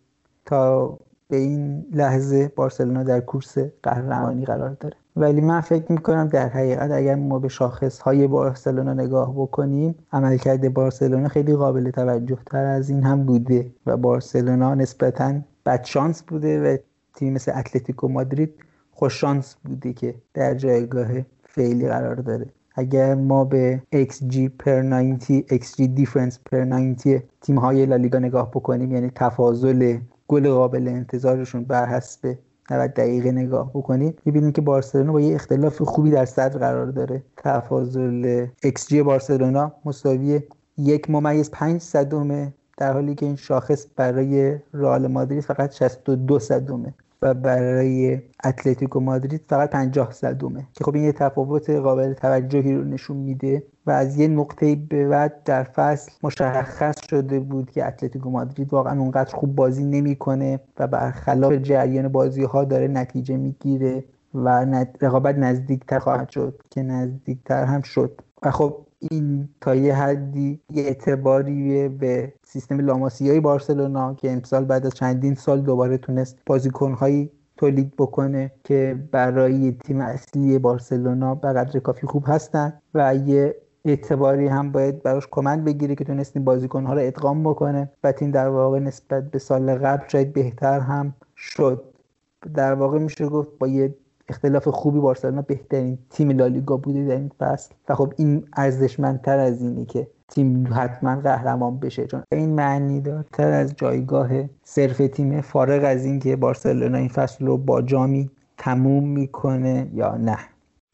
تا به این لحظه بارسلونا در کورس قهرمانی قرار داره. ولی من فکر می‌کنم در حقیقت اگر ما به شاخص های بارسلونا نگاه بکنیم عملکرد بارسلونا خیلی قابل توجه تر از این هم بوده و بارسلونا نسبتا بدشانس بوده و تیم مثل اتلتیکو مادرید خوششانس بوده که در جایگاه فعلی قرار داره. اگر ما به XG per 90 XG difference per 90 تیم های لالیگا نگاه بکنیم یعنی تفاضل گل قابل انتظارشون بر حسب 90 دقیقه نگاه بکنیم می‌بینیم که بارسلونا با یه اختلاف خوبی در صدر قرار داره. تفاضل XG بارسلونا مساوی یک ممیز پنج صدومه در حالی که این شاخص برای رئال مادرید فقط 62 صدومه و برای اتلتیکو مادرید فقط 50 صدومه. که خب این یه تفاوت قابل توجهی رو نشون میده و از یه نقطه به بعد در فصل مشخص شده بود که اتلتیکو مادرید واقعا اونقدر خوب بازی نمی‌کنه و برخلاف جریان بازی ها داره نتیجه می‌گیره و رقابت نزدیکتر خواهد شد که نزدیکتر هم شد. و خب این تا یه حدی یه اعتباری به سیستم لاماسیای بارسلونا که امسال بعد از چندین سال دوباره تونست بازیکنهایی تولید بکنه که برای تیم اصلی بارسلونا به قدر کافی خوب هستن و یه اعتباری هم باید براش کمک بگیره که تونست این بازیکنها رو ادغام بکنه و تیم در واقع نسبت به سال قبل شاید بهتر هم شد. در واقع میشه گفت با یه اختلاف خوبی بارسلونا بهترین تیم لالیگا بوده در این فصل. و خب این ارزشمندتر از اینه که تیم حتما قهرمان بشه چون این معنی دارتر از جایگاه صرف تیم فارغ از اینکه بارسلونا این فصل رو با جامی تموم می‌کنه یا نه.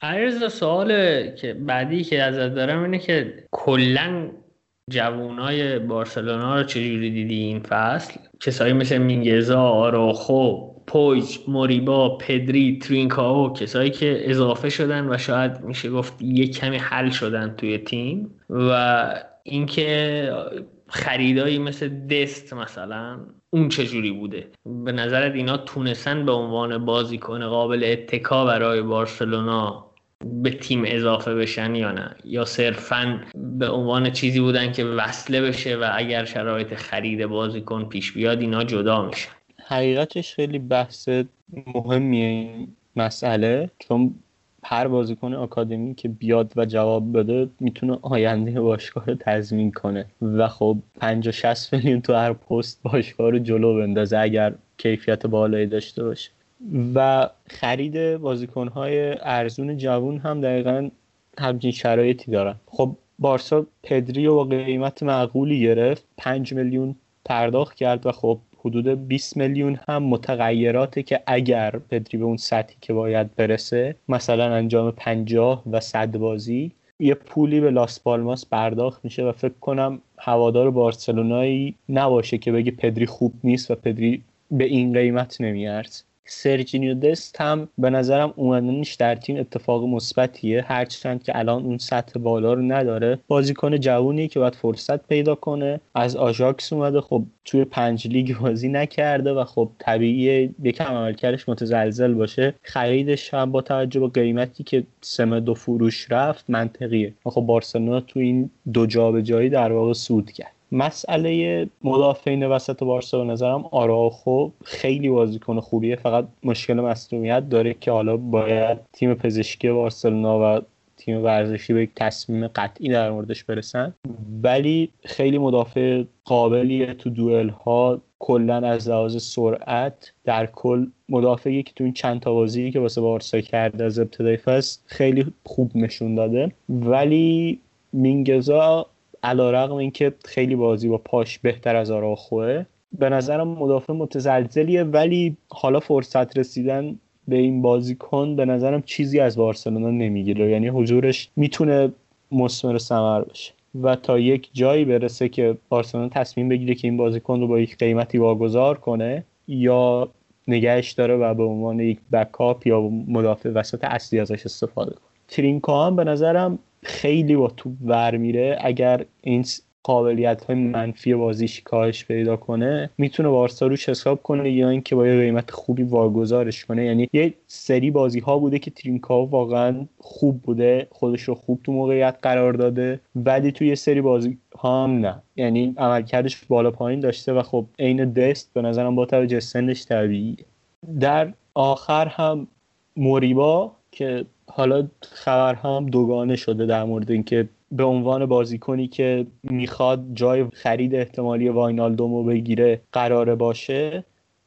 عرض سوال که بعدی که ازت دارم اینه که کلا جوانای بارسلونا رو چجوری دیدی این فصل؟ کسایی مثل مینگزا آراخو پویج موریبا پدری ترینکاو کسایی که اضافه شدن و شاید میشه گفت یه کمی حل شدن توی تیم و اینکه خریدایی مثل دست مثلا اون چجوری بوده. به نظرت اینا تونستن به عنوان بازیکن قابل اتکا برای بارسلونا به تیم اضافه بشن یا نه؟ یا صرفا به عنوان چیزی بودن که وصله بشه و اگر شرایط خرید بازیکن پیش بیاد اینا جدا میشن؟ حقیقتش خیلی بحث مهمیه این مسئله چون هر بازیکن آکادمی که بیاد و جواب بده می‌تونه آینده باشگاه رو تضمین کنه. و خب 50 60 میلیون تو هر پست باشگاه رو جلو بندازه اگر کیفیت بالایی داشته باشه. و خرید بازیکنهای ارزون جوون هم دقیقا همچین شرایطی دارن. خب بارسا پدری و با قیمت معقولی گرفت 5 میلیون پرداخت کرد و خب حدود 20 میلیون هم متغیراته که اگر پدری به اون سطحی که باید برسه مثلا انجام 50 و 100 بازی یه پولی به لاس پالماس پرداخت میشه و فکر کنم هوادار بارسلونایی نباشه که بگه پدری خوب نیست و پدری به این قیمت نمیارزه سرجینیو دست هم به نظرم اومدنش در تیم اتفاق مثبتیه. هرچند که الان اون سطح بالا رو نداره. بازیکن جوونی که باید فرصت پیدا کنه. از آژاکس اومده. خب توی پنج لیگ بازی نکرده و خب طبیعی یکم عملکردش متزلزل باشه. خریدش هم با توجه به قیمتی که سم دو فروش رفت منطقیه. خب بارسلونا تو این دو جابجایی در واقع سود کرد. مسئله مدافعین وسط بارسا به نظرم آراخو خیلی بازیکن خوبیه. فقط مشکل مصدومیت داره که حالا باید تیم پزشکی بارسلونا و تیم ورزشی به یک تصمیم قطعی در موردش برسن. ولی خیلی مدافع قابلیه تو دوئل ها کلا از لحاظ سرعت در کل مدافعی که تو این چند تا بازی که واسه بارسا کرده از ابتدای فصل خیلی خوب نشون داده. ولی مینگزا علا رقم اینکه خیلی بازی با پاش بهتر از آراخوه به نظرم مدافع متزلزلیه ولی حالا فرصت رسیدن به این بازیکن به نظرم چیزی از بارسلونا نمی‌گیره. یعنی حضورش می‌تونه مسمر ثمر باشه و تا یک جایی برسه که بارسلونا تصمیم بگیره که این بازیکن رو با یک قیمتی واگذار کنه یا نگهش داره و به عنوان یک بکاپ یا مدافع وسط اصلی ازش استفاده کنه. ترینکا هم به نظرم خیلی با توپ ور میره. اگر این قابلیت های منفی بازیش کاهش پیدا کنه می‌تونه بارسا روش حساب کنه یا اینکه با یه قیمت خوبی واگذارش کنه. یعنی یه سری بازی ها بوده که ترینکاو واقعا خوب بوده خودش رو خوب تو موقعیت قرار داده ولی توی یه سری بازی ها هم نه. یعنی عملکردش بالا پایین داشته و خب عین دست به نظرم با توجه سنش طبیعیه. در آخر هم موریبا که حالا خبر هم دوگانه شده در مورد اینکه به عنوان بازیکنی که می‌خواد جای خرید احتمالی واینالدومو بگیره قراره باشه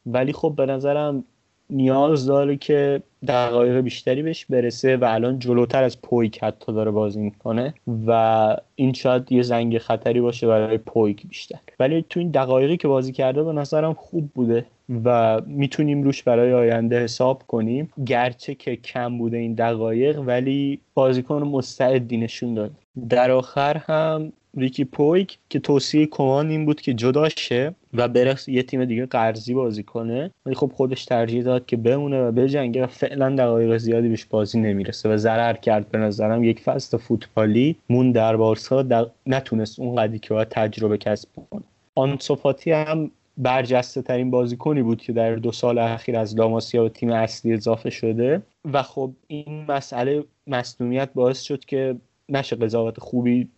ولی خب به نظرم نیاز داره که دقایق بیشتری بهش برسه و الان جلوتر از پویک حتی داره بازی می‌کنه و این شاید یه زنگ خطری باشه برای پویک بیشتر. ولی تو این دقایقی که بازی کرده به نظرم خوب بوده و می‌تونیم روش برای آینده حساب کنیم. گرچه که کم بوده این دقایق ولی بازیکن مستعدی نشون داد. در آخر هم ریکی پویک که توصیه کمان این بود که جدا شه و بره یه تیم دیگه قرضی بازی کنه. ولی خب خودش ترجیح داد که بمونه و بجنگه و فعلا دقایق زیادی بهش بازی نمی‌رسه و ضرر کرد به نظرم. یک فصل فوتبالی مون در بارسا نتونست اون قدی که باید تجربه کسب کنه. آنسوفاتی هم برجسته ترین بازیکنی بود که در دو سال اخیر از لاماسیا به تیم اصلی اضافه شده و خب این مسئله مصنومیت باعث شد که نشه قضاوت خوبی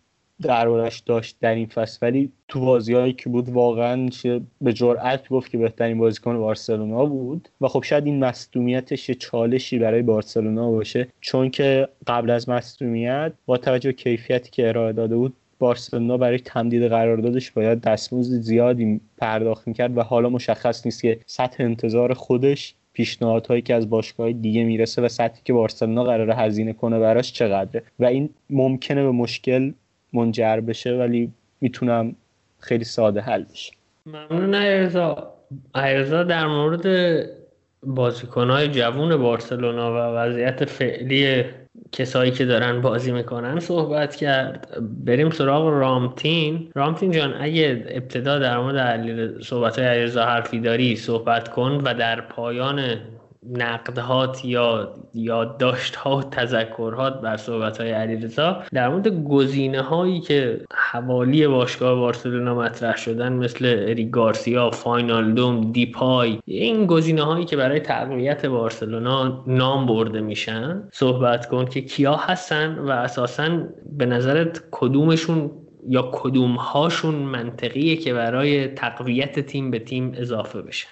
دربارش داشت در این فصل. ولی تو بازیهایی که بود واقعا میشه به جرأت گفت که بهترین بازیکن بارسلونا بود. و خب شاید این مصدومیتش چالشی برای بارسلونا باشه. چون که قبل از مصدومیت با توجه به کیفیتی که ارائه داده بود بارسلونا برای تمدید قراردادش باید دستمزد زیادی پرداخت می‌کرد و حالا مشخص نیست که سطح انتظار خودش پیشنهادهایی که از باشگاه دیگه می‌رسه و سطحی که بارسلونا قراره هزینه کنه براش چقدره. و این ممکنه به مشکل منجر بشه ولی می‌تونم خیلی ساده حل بشه. ممنون ایرزا. ایرزا در مورد بازیکنهای جوون بارسلونا و وضعیت فعلی کسایی که دارن بازی می‌کنن صحبت کرد. بریم سراغ رامتین. رامتین جان اگه ابتدا در مورد صحبت های علیرضا حرفی داری صحبت کن و در پایان نقدهات یا یادداشت ها و تذکرات بر صحبت های علیرضا در مورد گزینه هایی که حوالی باشگاه بارسلونا مطرح شدن مثل اری گارسیا فاینالدوم دیپای این گزینه هایی که برای تقویت بارسلونا نام برده میشن صحبت کن که کیا هستن و اساسا به نظرت کدومشون یا کدوم هاشون منطقیه که برای تقویت تیم به تیم اضافه بشن.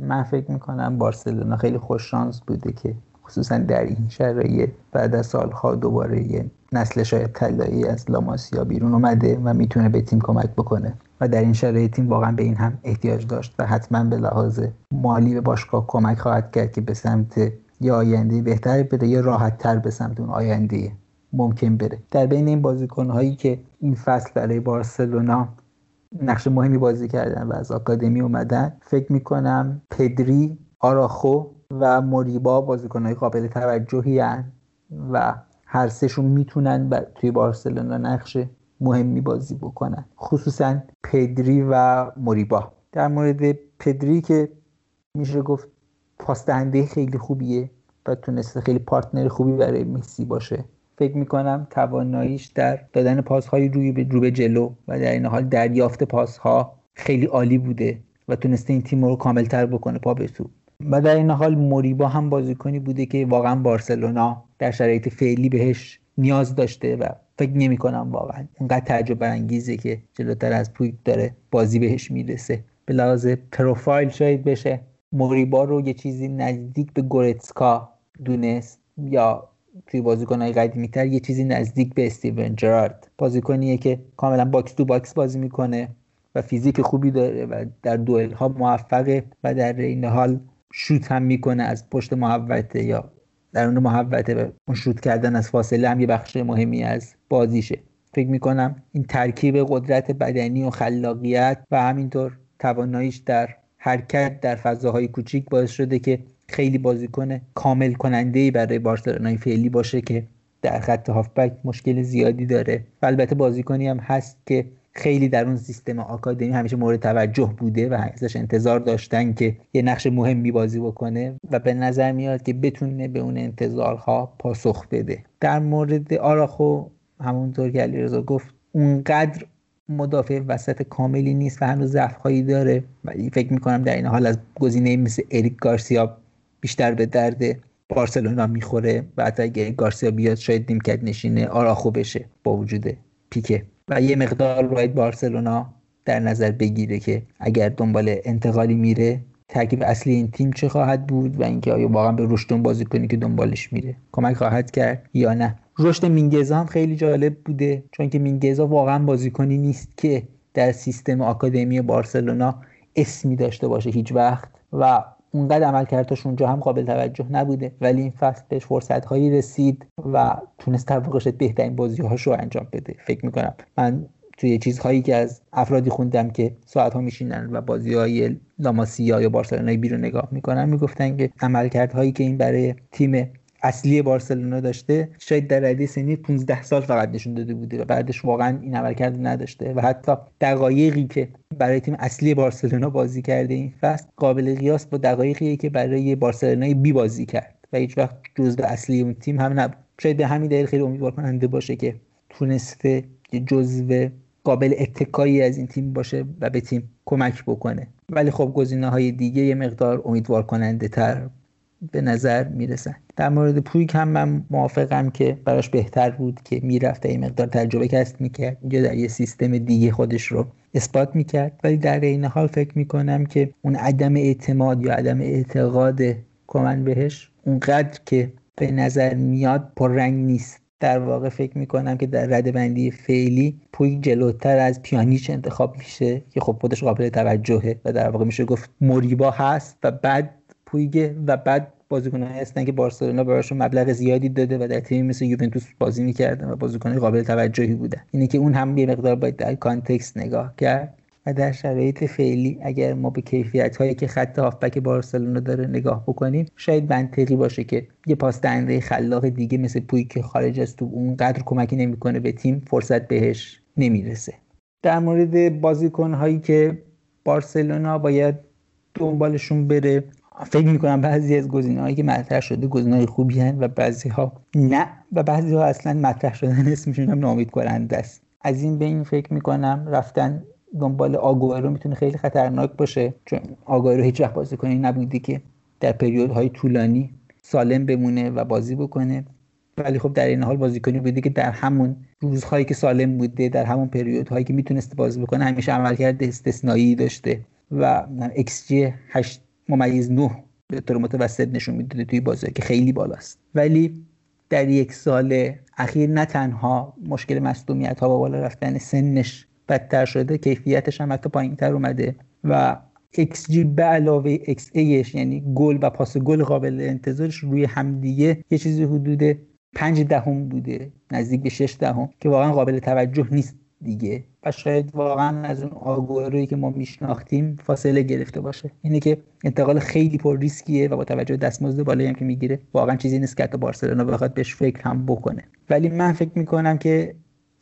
من فکر می‌کنم بارسلونا خیلی خوش شانس بوده که خصوصا در این شرایط بعد از سالها دوباره یه نسل شاید طلایی از لاماسیا بیرون اومده و می‌تونه به تیم کمک بکنه. و در این شرایط تیم واقعا به این هم احتیاج داشت و حتما به لحاظ مالی به باشگاه کمک خواهد کرد که به سمت یا آینده بهتر بره یا راحت تر به سمت اون آینده ممکن بره. در بین این بازیکن هایی که این فصل برای بارسلونا نقش مهمی بازی کردن و از آکادمی اومدن. فکر می‌کنم پدری آراخو و موریبا بازیکن های قابل توجهی هن و هر سهشون می‌تونن توی بارسلونا نقش مهمی بازی بکنن. خصوصا پدری و موریبا. در مورد پدری که میشه گفت پاسدهنده خیلی خوبیه و تونسته خیلی پارتنر خوبی برای مسی باشه. فکر می‌کنم تواناییش در دادن پاسهایی روی به رو به جلو و در این حال دریافت پاسها خیلی عالی بوده و تونسته این تیم رو کاملتر بکنه پا به تو و در این حال موریبا هم بازیکنی بوده که واقعا بارسلونا در شرایط فعلی بهش نیاز داشته و فکر نمی کنم واقعا اونقدر تعجب برانگیزه که جلوتر از پویگ داره بازی بهش می‌رسه. به لحاظ پروفایل شاید بشه موریبا رو یه چیزی نزدیک به گورتسکا دونست یا توی بازیکنهای قدیمی تر یه چیزی نزدیک به استیون جرارد. بازیکنیه که کاملا box to box بازی می‌کنه و فیزیک خوبی داره و در دوئل ها موفقه و در این حال شوت هم می‌کنه از پشت محوطه یا درون محوطه و اون شوت کردن از فاصله هم یه بخش مهمی از بازیشه. فکر می‌کنم این ترکیب قدرت بدنی و خلاقیت و همینطور تواناییش در حرکت در فضاهای کوچیک باعث شده که خیلی بازیکن کامل کننده ای برای بارسلونای فعلی باشه که در خط هافبک مشکل زیادی داره. و البته بازیکنی هم هست که خیلی در اون سیستم آکادمی همیشه مورد توجه بوده و ازش انتظار داشتن که یه نقش مهمی بازی بکنه و به نظر میاد که بتونه به اون انتظارها پاسخ بده. در مورد آراخو همونطور که علیرضا گفت اونقدر مدافع وسط کاملی نیست و هنوز ضعفهایی داره. و فکر می‌کنم در این حال از گزینه مثل اریک گارسیا بیشتر به درد بارسلونا می‌خوره و حتی اگه گارسیا بیاد شاید نیمکت نشینه آراخو بشه با وجود پیکه. و یه مقدار باید بارسلونا در نظر بگیره که اگر دنبال انتقالی میره ترکیب اصلی این تیم چه خواهد بود و اینکه آیا واقعا به رشد بازی کنی که دنبالش میره. کمک خواهد کرد یا نه. رشد مینگزا هم خیلی جالب بوده چون که مینگزا واقعا بازیکنی نیست که در سیستم آکادمی بارسلونا اسمی داشته باشه هیچ وقت. و اونقدر عملکردش اونجا هم قابل توجه نبوده. ولی این فصل بهش فرصت هایی رسید و تونست طبقش بهترین بازی هاش رو انجام بده. فکر می‌کنم. من توی چیزهایی که از افرادی خوندم که ساعت ها میشینن و بازی های لاماسیا یا بارسلونای بیرون نگاه می‌کنن می‌گفتن که عملکردهایی که این برای تیم اصلی بارسلونا داشته شاید در رده سنی 15 سال فقط نشون داده بوده و بعدش واقعا این عملکرد نداشته و حتی دقایقی که برای تیم اصلی بارسلونا بازی کرده این فصل قابل قیاس با دقایقی که برای بارسلونای بی بازی کرد و هیچ وقت جزء اصلی اون تیم هم نبود. شاید به همین دلیل خیلی امیدوار کننده باشه که تونسته جزو قابل اتکایی از این تیم باشه و به تیم کمک بکنه. ولی خب گزینه های دیگه یه مقدار امیدوار کننده تر به نظر می‌رسن. در مورد پویک هم من موافقم که براش بهتر بود که می‌رفت این مقدار تجربه کسب می‌کرد. اینجا در یه سیستم دیگه خودش رو اثبات می‌کرد. ولی در این حال فکر می‌کنم که اون عدم اعتماد یا عدم اعتقاد کمن بهش اونقدر که به نظر میاد پررنگ نیست. در واقع فکر می‌کنم که در رده بندی فعلی پویگ جلوتر از پیانیچ انتخاب میشه که خب خودش قابل توجهه و در واقع میشه گفت موریبا هست و بعد پویگه و بعد بازیکنان هستن که بارسلونا براشون مبلغ زیادی داده و در تیم مثل یوونتوس بازی می‌کردن و بازیکنان قابل توجهی بودن. اینه که اون هم یه مقدار باید در context نگاه کرد و در شرایط فعلی اگر ما به کیفیت هایی که خط هافبک بارسلونا داره نگاه بکنیم شاید منطقی باشه که یه پاس دهنده خلاق دیگه مثل پوی که خارج از تو اونقدر کمکی نمی‌کنه به تیم فرصت بهش نمی‌رسه. در مورد بازیکن هایی که بارسلونا باید دنبالشون بره فکر می‌کنم بعضی از هایی که مطرح شده های خوبی هن و بعضی ها نه و بعضی ها اصلا مطرح شدن اسمشون هم نامید کننده است. از این به این فکر می‌کنم رفتن دنبال آگوئرو می‌تونه خیلی خطرناک باشه چون آگوئرو هیچ وقت بازیکنی نبودی که در پریودهای طولانی سالم بمونه و بازی بکنه. ولی خب در این حال بازیکنی بودی که در همون روزهایی که سالم بوده در همون پریودهایی که می‌تونسته بازی بکنه همیشه عملکرد استثنایی داشته و XG 8 ممیز 9 به طور متوسط نشون می‌داده توی بازی که خیلی بالاست. ولی در یک سال اخیر نه تنها مشکل مصدومیت ها با بالا رفتن سنش بدتر شده کیفیتش هم حتی پایین تر اومده و XG به علاوه XAش یعنی گل و پاس گل قابل انتظارش روی همدیگه یه چیزی حدود پنج دهم بوده نزدیک به شش دهم که واقعا قابل توجه نیست. دیگه. و شاید واقعا از اون آگورویی که ما میشناختیم فاصله گرفته باشه. اینه که انتقال خیلی پر ریسکیه و با توجه دستمزد بالایی هم که می‌گیره واقعا چیزی نیست که حتی بارسلونا بخواد بهش فکر هم بکنه. ولی من فکر می‌کنم که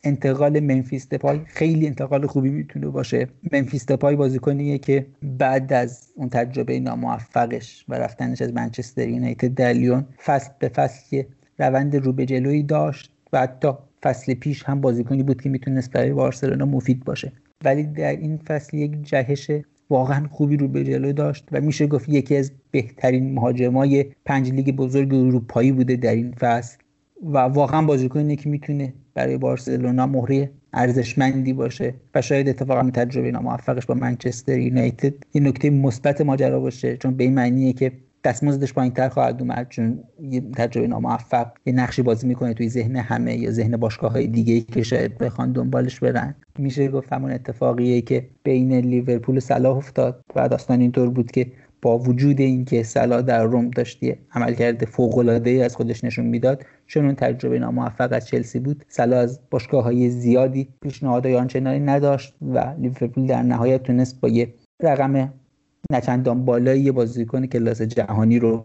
انتقال منفیس دپای خیلی انتقال خوبی می‌تونه باشه. منفیس دپای بازیکنیه که بعد از اون تجربه ناموفقش و رفتنش از منچستر یونایتد در لیون فصل به فصل روند رو به جلویی داشت و حتی فصل پیش هم بازیکنی بود که می‌تونست برای بارسلونا مفید باشه. ولی در این فصل یک جهش واقعا خوبی رو به جلو داشت و میشه گفت یکی از بهترین مهاجمای پنج لیگ بزرگ اروپایی بوده در این فصل. و واقعا بازیکنی که می‌تونه برای بارسلونا مهره ارزشمندی باشه و شاید اتفاقا تجربه ناموفقش با منچستر یونایتد این نکته مثبت ماجرا باشه چون به این معنیه که دستمزدش تر خواهد اومد چون یه تجربه ناموفق یه نقشی بازی می‌کنه توی ذهن همه یا ذهن باشگاه های دیگه که شاید بخوان دنبالش برن. میشه گفت همون اتفاقیه که بین لیورپول و صلاح افتاد و داستان اینطور بود که با وجود اینکه سلا در روم داشتی عملکرد فوق العاده از خودش نشون می‌داد چون اون تجربه ناموفق از چلسی بود سلا از باشگاه های زیادی پیشنهادهای آنچنانی نداشت و لیورپول در نهایت تونست با یه رقم نچندان بالایی یه بازیکن کلاس جهانی رو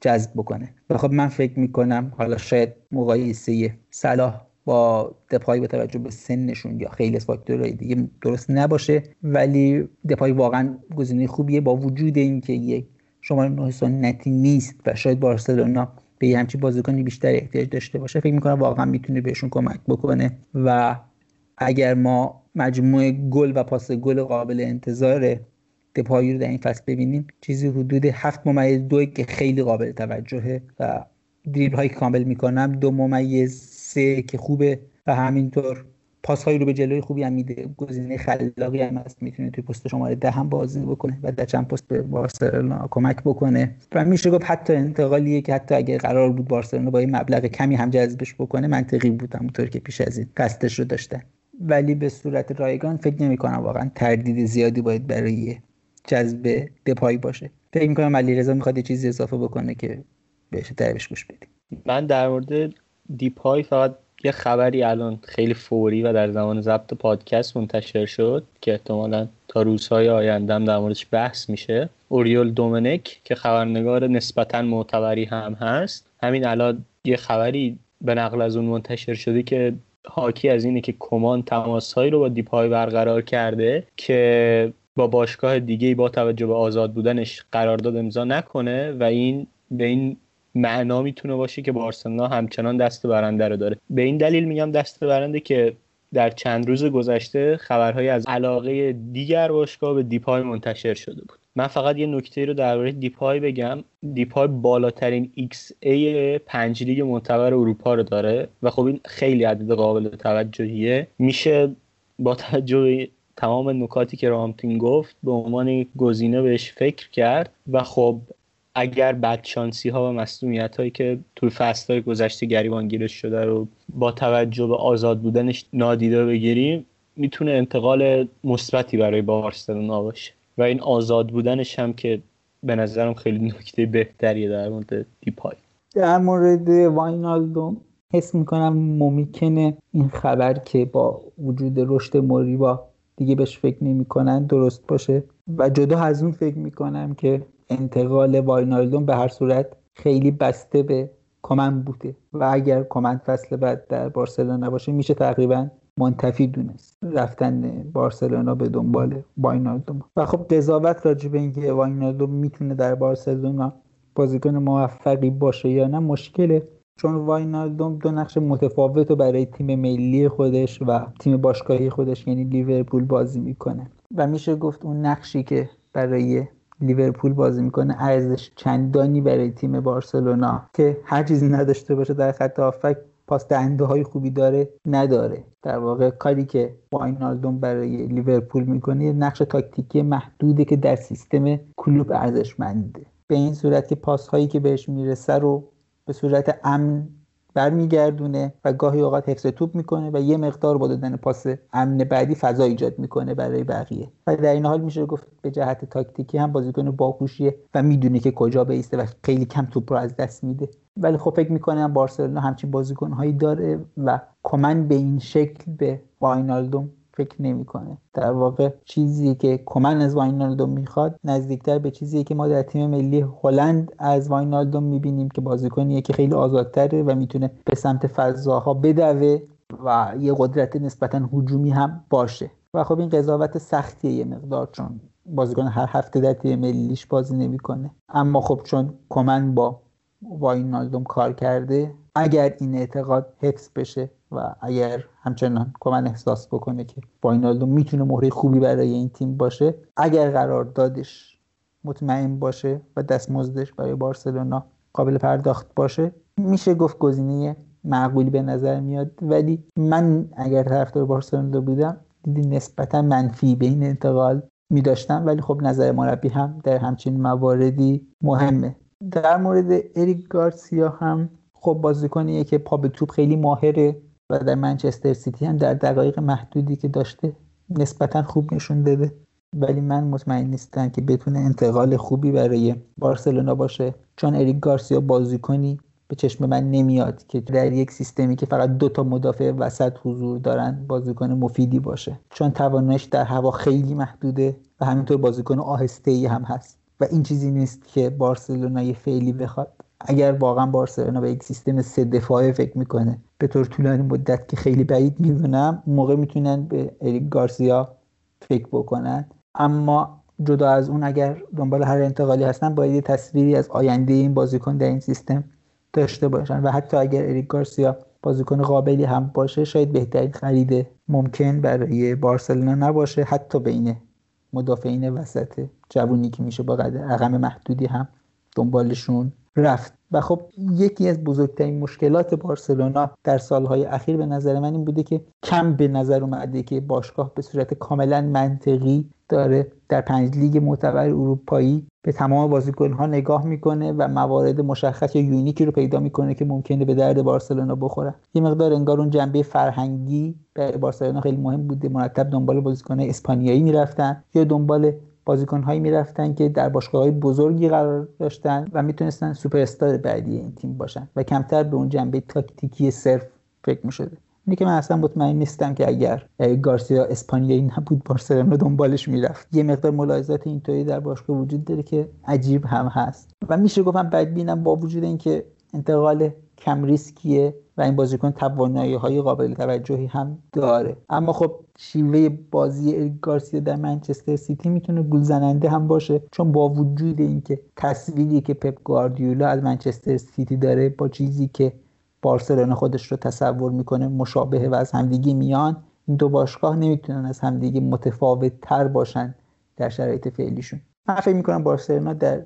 جذب بکنه. و خب من فکر می‌کنم حالا شاید مقایسه صلاح با دپای به توجه به سنشون یا خیلی از فاکتورهای دیگه درست نباشه ولی دپای واقعا گزینه خوبیه با وجود اینکه یک شماره نه سنتی نیست و شاید بارسلونا به یه همچی بازیکنی بیشتر احتیاج داشته باشه. فکر می‌کنم واقعا می‌تونه بهشون کمک بکنه و اگر ما مجموعه گل و پاس گل قابل انتظار دپایی رو در این فصل ببینیم. چیزی حدود هفت ممیز دو که خیلی قابل توجهه و دریبل هایی کامل می‌کنم. دو ممیز سه که خوبه و همینطور پاس رو به جلوی خوبی هم میده. گزینه خلاقی هم هست. می‌تونه توی پست شماره ده هم بازی بکنه و در چند پست به بارسلونا کمک بکنه. و میشه گفت حتی انتقالیه که حتی اگر قرار بود بارسلونا با این مبلغ کمی هم جذبش بکنه منطقی بود همونطور که پیش از این قصدش رو داشتن. ولی به صورت رایگان فکر نمی کنم واقعا تردید زیادی باید برای جذب دپایی باشه. فکر می‌کنم علیرضا می‌خواد یه چیزی اضافه بکنه که بهش تعریفش گوش بدیم. من در مورد دیپای فقط یه خبری الان خیلی فوری و در زمان ضبط پادکست منتشر شد که احتمالا تا روزهای آیندهم در موردش بحث میشه. اوریول دومنک که خبرنگار نسبتا معتبری هم هست. همین الان یه خبری به نقل از اون منتشر شده که حاکی از اینه که کمان تماسهایی رو با دیپای برقرار کرده که با باشگاه دیگه با توجه به آزاد بودنش قرارداد امضا نکنه و این به این معنا می‌تونه باشه که بارسلونا همچنان دست برنده رو داره. به این دلیل میگم دست برنده که در چند روز گذشته خبرهایی از علاقه دیگر باشگاه به دیپای منتشر شده بود. من فقط یه نکته رو درباره دیپای بگم. دیپای بالاترین XA پنج لیگ معتبر اروپا رو داره و خب این خیلی عدد قابل توجهیه. میشه با توجه تمام نکاتی که رامتین گفت به عنوان گزینه بهش فکر کرد و خب اگر بدشانسی ها و مسئولیت هایی که توی فصل های گذشته گریبانگیرش شده رو با توجه به آزاد بودنش نادیده بگیریم می‌تونه انتقال مثبتی برای بارسلونا باشه. و این آزاد بودنش هم که به نظرم خیلی نکته بهتریه در مورد دیپای. در مورد واینالدوم حس می‌کنم ممکنه این خبر که با وجود رشد موریبا دیگه بهش فکر نمی‌کنن درست باشه. و جدا از اون فکر می‌کنم که انتقال واینالدون به هر صورت خیلی بسته به کمن بوده. و اگر کمن فصل بعد در بارسلونا باشه میشه تقریبا منتفی دونست رفتن بارسلونا به دنبال واینالدوم و خب قضاوت راجع به اینکه واینالدوم می‌تونه در بارسلونا بازیکن موفقی باشه یا نه مشکله. چون واینالدوم دو نقش متفاوت رو برای تیم ملی خودش و تیم باشگاهی خودش یعنی لیورپول بازی می‌کنه. و میشه گفت اون نقشی که برای لیورپول بازی می‌کنه ارزش چندانی برای تیم بارسلونا که هر چیزی نداشته باشه در خط آفک پاس دهنده های خوبی داره نداره. در واقع کاری که واینالدوم برای لیورپول می‌کنه نقش تاکتیکی محدوده که در سیستم کلوب ارزشمنده. به این صورت که پاس هایی که بهش می‌رسه رو به صورت امن برمیگردونه و گاهی اوقات حفظ توپ می‌کنه و یه مقدار با دادن پاس امن بعدی فضا ایجاد می‌کنه برای بقیه. و در این حال میشه گفت به جهت تاکتیکی هم بازیکن باهوشیه و می‌دونه که کجا بیسته و خیلی کم توپ رو از دست میده. ولی خب فکر می‌کنم بارسلونا همچین بازیکنهایی داره و کمن به این شکل به واینالدوم فکر نمی‌کنه. در واقع چیزی که کمن از واینالدوم می‌خواد نزدیکتر به چیزی که ما در تیم ملی هلند از واینالدوم می‌بینیم که بازیکنیه که خیلی آزادتره و می‌تونه به سمت فضاها بدوه و یه قدرت نسبتا هجومی هم باشه. و خب این قضاوت سختیه یه مقدار چون بازیکن هر هفته در تیم ملیش بازی نمی‌کنه. اما خب چون کمن با واینالدوم کار کرده اگر این اعتقاد حفظ بشه و اگر همچنان کمن احساس بکنه که واینالدوم می‌تونه مهره خوبی برای این تیم باشه اگر قرار دادش مطمئن باشه و دستمزدش برای بارسلونا قابل پرداخت باشه میشه گفت گزینه معقولی به نظر میاد. ولی من اگر طرفدار بارسلونا بودم دیدی نسبتا منفی به این انتقال می ولی خب نظر مربی هم در همچین مواردی مهمه. در مورد اریک گارسیا هم خب بازیکنیه که پا به توپ خیلی ماهره و در منچستر سیتی هم در دقایق محدودی که داشته نسبتا خوب نشون داده. ولی من مطمئن نیستم که بتونه انتقال خوبی برای بارسلونا باشه. چون اریک گارسیا بازیکنی به چشم من نمیاد که در یک سیستمی که فقط دو تا مدافع وسط حضور دارن بازیکن مفیدی باشه. چون توانش در هوا خیلی محدوده و همینطور بازیکن آهسته ای هم هست. و این چیزی نیست که بارسلونای فعلی بخواد. اگر واقعا بارسلونا به یک سیستم سه دفاعه فکر می‌کنه به طور طولانی مدت که خیلی بعید می‌دونم موقع می‌تونن به اریک گارسیا فکر بکنن. اما جدا از اون اگر دنبال هر انتقالی هستن باید یه تصویری از آینده این بازیکن در این سیستم داشته باشن. و حتی اگر اریک گارسیا بازیکن قابلی هم باشه شاید بهترین خرید ممکن برای بارسلونا نباشه حتی بین مدافعین وسط جوونی که میشه با رقم محدودی هم دنبالشون رفت. و خب یکی از بزرگترین مشکلات بارسلونا در سالهای اخیر به نظر من این بوده که کم به نظر اومده که باشگاه به صورت کاملا منطقی داره در پنج لیگ معتبر اروپایی به تمام بازیکنها نگاه می‌کنه و موارد مشخص یا یونیکی رو پیدا می‌کنه که ممکنه به درد بارسلونا بخوره. یه مقدار انگار اون جنبه فرهنگی برای بارسلونا خیلی مهم بوده. مرتب دنبال بازیکن اسپانیایی می‌رفتن یا دنبال بازیکن هایی می‌رفتن که در باشگاه های بزرگی قرار داشتن و می‌تونستن سوپر استار بعدی این تیم باشن و کمتر به اون جنبه تاکتیکی صرف فکر می‌شده. اینه که من اصلا مطمئن نیستم که اگر گارسیا اسپانیایی نبود بارسلونا دنبالش می‌رفت. یه مقدار ملاحظات اینطوری در باشگاه وجود داره که عجیب هم هست. و میشه گفتم بدبینم با وجود اینکه انتقال کم ریسکیه. و این بازیکن توانایی های قابل توجهی هم داره. اما خب شیوه بازی گارسیا در منچستر سیتی می‌تونه گل زننده هم باشه چون با وجود اینکه تصویری که پپ گواردیولا از منچستر سیتی داره با چیزی که بارسلونا خودش رو تصور می‌کنه مشابه و از همدیگه میان این دو باشگاه نمی‌تونن از همدیگه متفاوت تر باشن در شرایط فعلیشون. من فکر می‌کنم بارسلونا در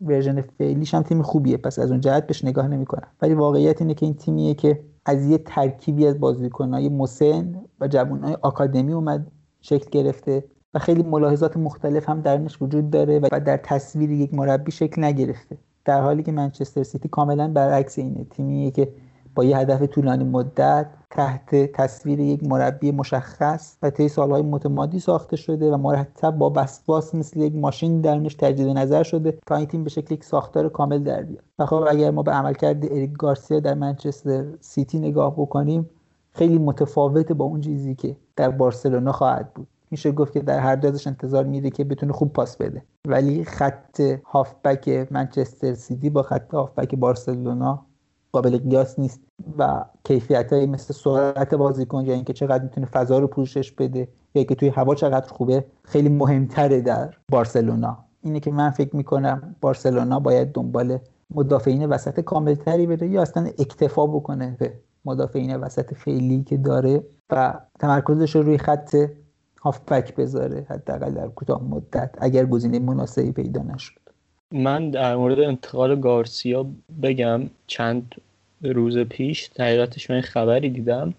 ورژن فعلیش هم تیم خوبیه. پس از اون جهت بهش نگاه نمی‌کنم. ولی واقعیت اینه که این تیمیه که از یه ترکیبی از بازیکنهای مسن و جوانهای آکادمی اومد شکل گرفته و خیلی ملاحظات مختلف هم درنش وجود داره و در تصویر یک مربی شکل نگرفته. در حالی که منچستر سیتی کاملا برعکس اینه. تیمیه که با یه هدف طولانی مدت تحت تصویر یک مربی مشخص و طی سالهای متمادی ساخته شده و مرتب با وسواس مثل یک ماشین درونش تجدید نظر شده تا این تیم به شکل یک ساختار کامل در بیاد. و خب اگر ما به عملکرد اریک گارسیا در منچستر سیتی نگاه بکنیم خیلی متفاوته با اون چیزی که در بارسلونا خواهد بود. میشه گفت که در هر دازش انتظار میره که بتونه خوب پاس بده. ولی خط هافبک منچستر سیتی با خط هافبک بارسلونا قابل قیاس نیست و کیفیت های مثل سرعت بازیکن یا اینکه چقدر می‌تونه فضا رو پوشش بده یا اینکه توی هوا چقدر خوبه خیلی مهمتره در بارسلونا. اینه که من فکر می‌کنم بارسلونا باید دنبال مدافعین وسط کاملتری بره یا اصلا اکتفا بکنه به مدافعین وسط فعلی که داره و تمرکزش رو روی خط هافبک بذاره حداقل در کوتاه مدت اگر گزینه مناسبی پیدا نشد. من در مورد انتقال گارسیا بگم چند روز پیش حقیقتش من خبری دیدم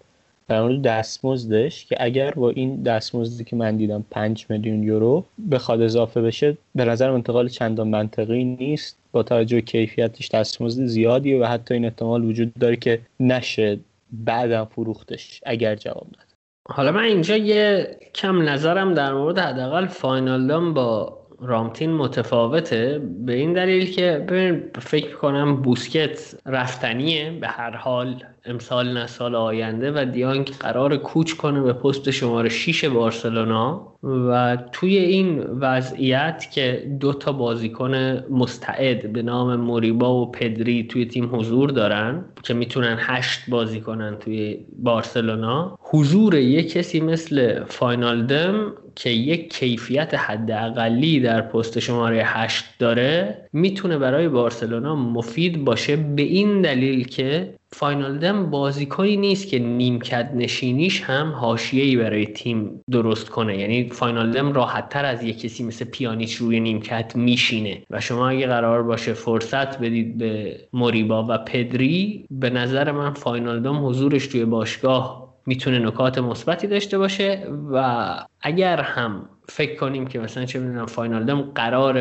در مورد دستمزدش که اگر با این دستمزدی که من دیدم 5 میلیون یورو بخواد اضافه بشه به نظر انتقال چندان منطقی نیست. با توجه کیفیتش دستمزد زیادیه و حتی این احتمال وجود داره که نشه بعدم فروختش اگر جواب داد حالا من اینجا یه کم نظرم در مورد حداقل فاینال با رامتین متفاوته به این دلیل که ببین فکر کنم بوسکت رفتنیه به هر حال. امسال نه سال آینده و دیانگ قرار کوچ کنه به پست شماره 6 بارسلونا. و توی این وضعیت که دو تا بازیکن مستعد به نام موریبا و پدری توی تیم حضور دارن که می‌تونن هشت بازی کنن توی بارسلونا حضور یک کسی مثل فاینالدم که یک کیفیت حداقلی در پست شماره 8 داره می‌تونه برای بارسلونا مفید باشه به این دلیل که فاینالدم بازیکنی نیست که نیمکت نشینیش هم حاشیه‌ای برای تیم درست کنه. یعنی فاینالدم راحت تر از یک کسی مثل پیانیچ روی نیمکت میشینه. و شما اگه قرار باشه فرصت بدید به موریبا و پدری به نظر من فاینالدم حضورش توی باشگاه می‌تونه نکات مثبتی داشته باشه و اگر هم فکر کنیم که مثلا چه می‌دونم فاینالدم قرار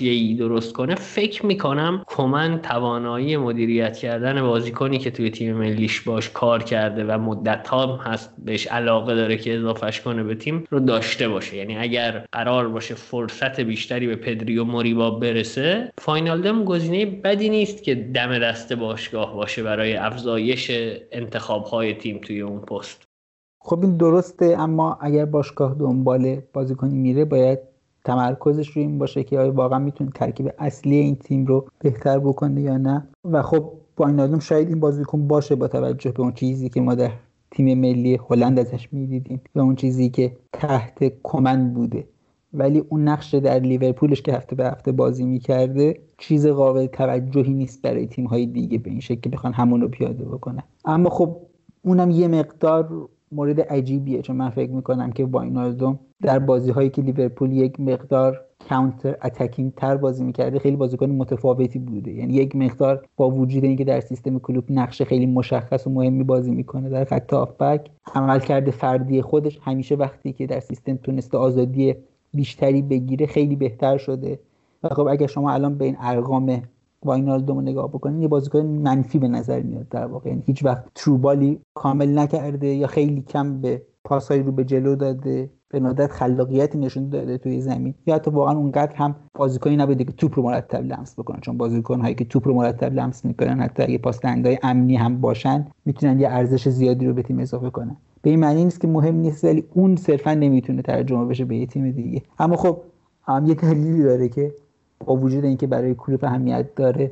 ای درست کنه فکر می‌کنم کمن توانایی مدیریت کردن بازیکنی که توی تیم ملیش باش کار کرده و مدت ها هست بهش علاقه داره که اضافهش کنه به تیم رو داشته باشه. یعنی اگر قرار باشه فرصت بیشتری به پدری و موریبا برسه فاینالدم گزینه بدی نیست که دم دست باشگاه باشه برای افزایش انتخاب های تیم توی اون پست. خب این درسته اما اگر باشگاه دنبال بازیکنی میره باید تمرکزش روی این باشه که آیا واقعا می‌تونه ترکیب اصلی این تیم رو بهتر بکنه یا نه. و خب با این شاید این بازیکن باشه با توجه به اون چیزی که ما در تیم ملی هلند ازش می‌دیدیم و اون چیزی که تحت کمن بوده. ولی اون نقش در لیورپولش که هفته به هفته بازی می‌کرده چیز قابل توجهی نیست برای تیم های دیگه به این شکل که بخوان همون رو پیاده بکنن. اما خب اونم یه مقدار مورد عجیبیه. چون من فکر می‌کنم که واینالدوم در بازی هایی که لیورپول یک مقدار کانتر اتکینگ تر بازی می‌کرده خیلی بازیکن متفاوتی بوده. یعنی یک مقدار با وجود اینکه در سیستم کلوب نقش خیلی مشخص و مهمی بازی می‌کنه در خط هافبک عمل کرده فردی خودش همیشه وقتی که در سیستم تونسته آزادی بیشتری بگیره خیلی بهتر شده. و خب اگر شما الان به این ارقام واینالدوم نگاه بکنین یه بازیکن منفی به نظر میاد در واقع. یعنی هیچ وقت تروبالی کامل نکرده یا خیلی کم به پاسهای رو به جلو داده. به ندرت خلاقیتی نشون داده توی زمین. یا حتی واقعا اونقدر هم بازیکنی نبوده که توپ رو مرتب لمس بکنه. چون بازیکن هایی که توپ رو مرتب لمس می‌کنن حتی اگه پاس های امنی هم باشن می‌تونن یه ارزش زیادی رو به تیم اضافه کنن. به این معنی نیست که مهم نیست ولی اون صرفا نمی‌تونه ترجمه بشه به یه تیم دیگه. اما خب هم یه دلیلی داره که با وجود اینکه برای کلوب اهمیت داره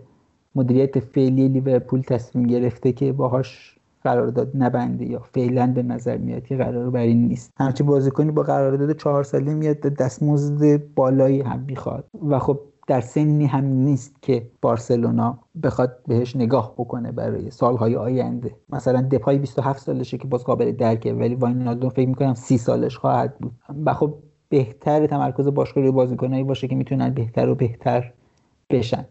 مدیریت فعلی لیورپول تصمیم گرفته که باهاش قرارداد نبنده یا فعلا به نظر میاد که قرار بر این نیست. همچه بازیکنی با قرارداد چهار ساله میاد دستمزد بالایی هم می‌خواد. و خب در سنی هم نیست که بارسلونا بخواد بهش نگاه بکنه برای سالهای آینده. مثلا دپای 27 سالشه که باز قابل درکه ولی واینالدوم فکر می‌کنم 30 سالش خواهد بود. و خب بهتر تمرکز باشگاه روی بازیکنایی باشه که می‌تونن بهتر و بهتر بشن.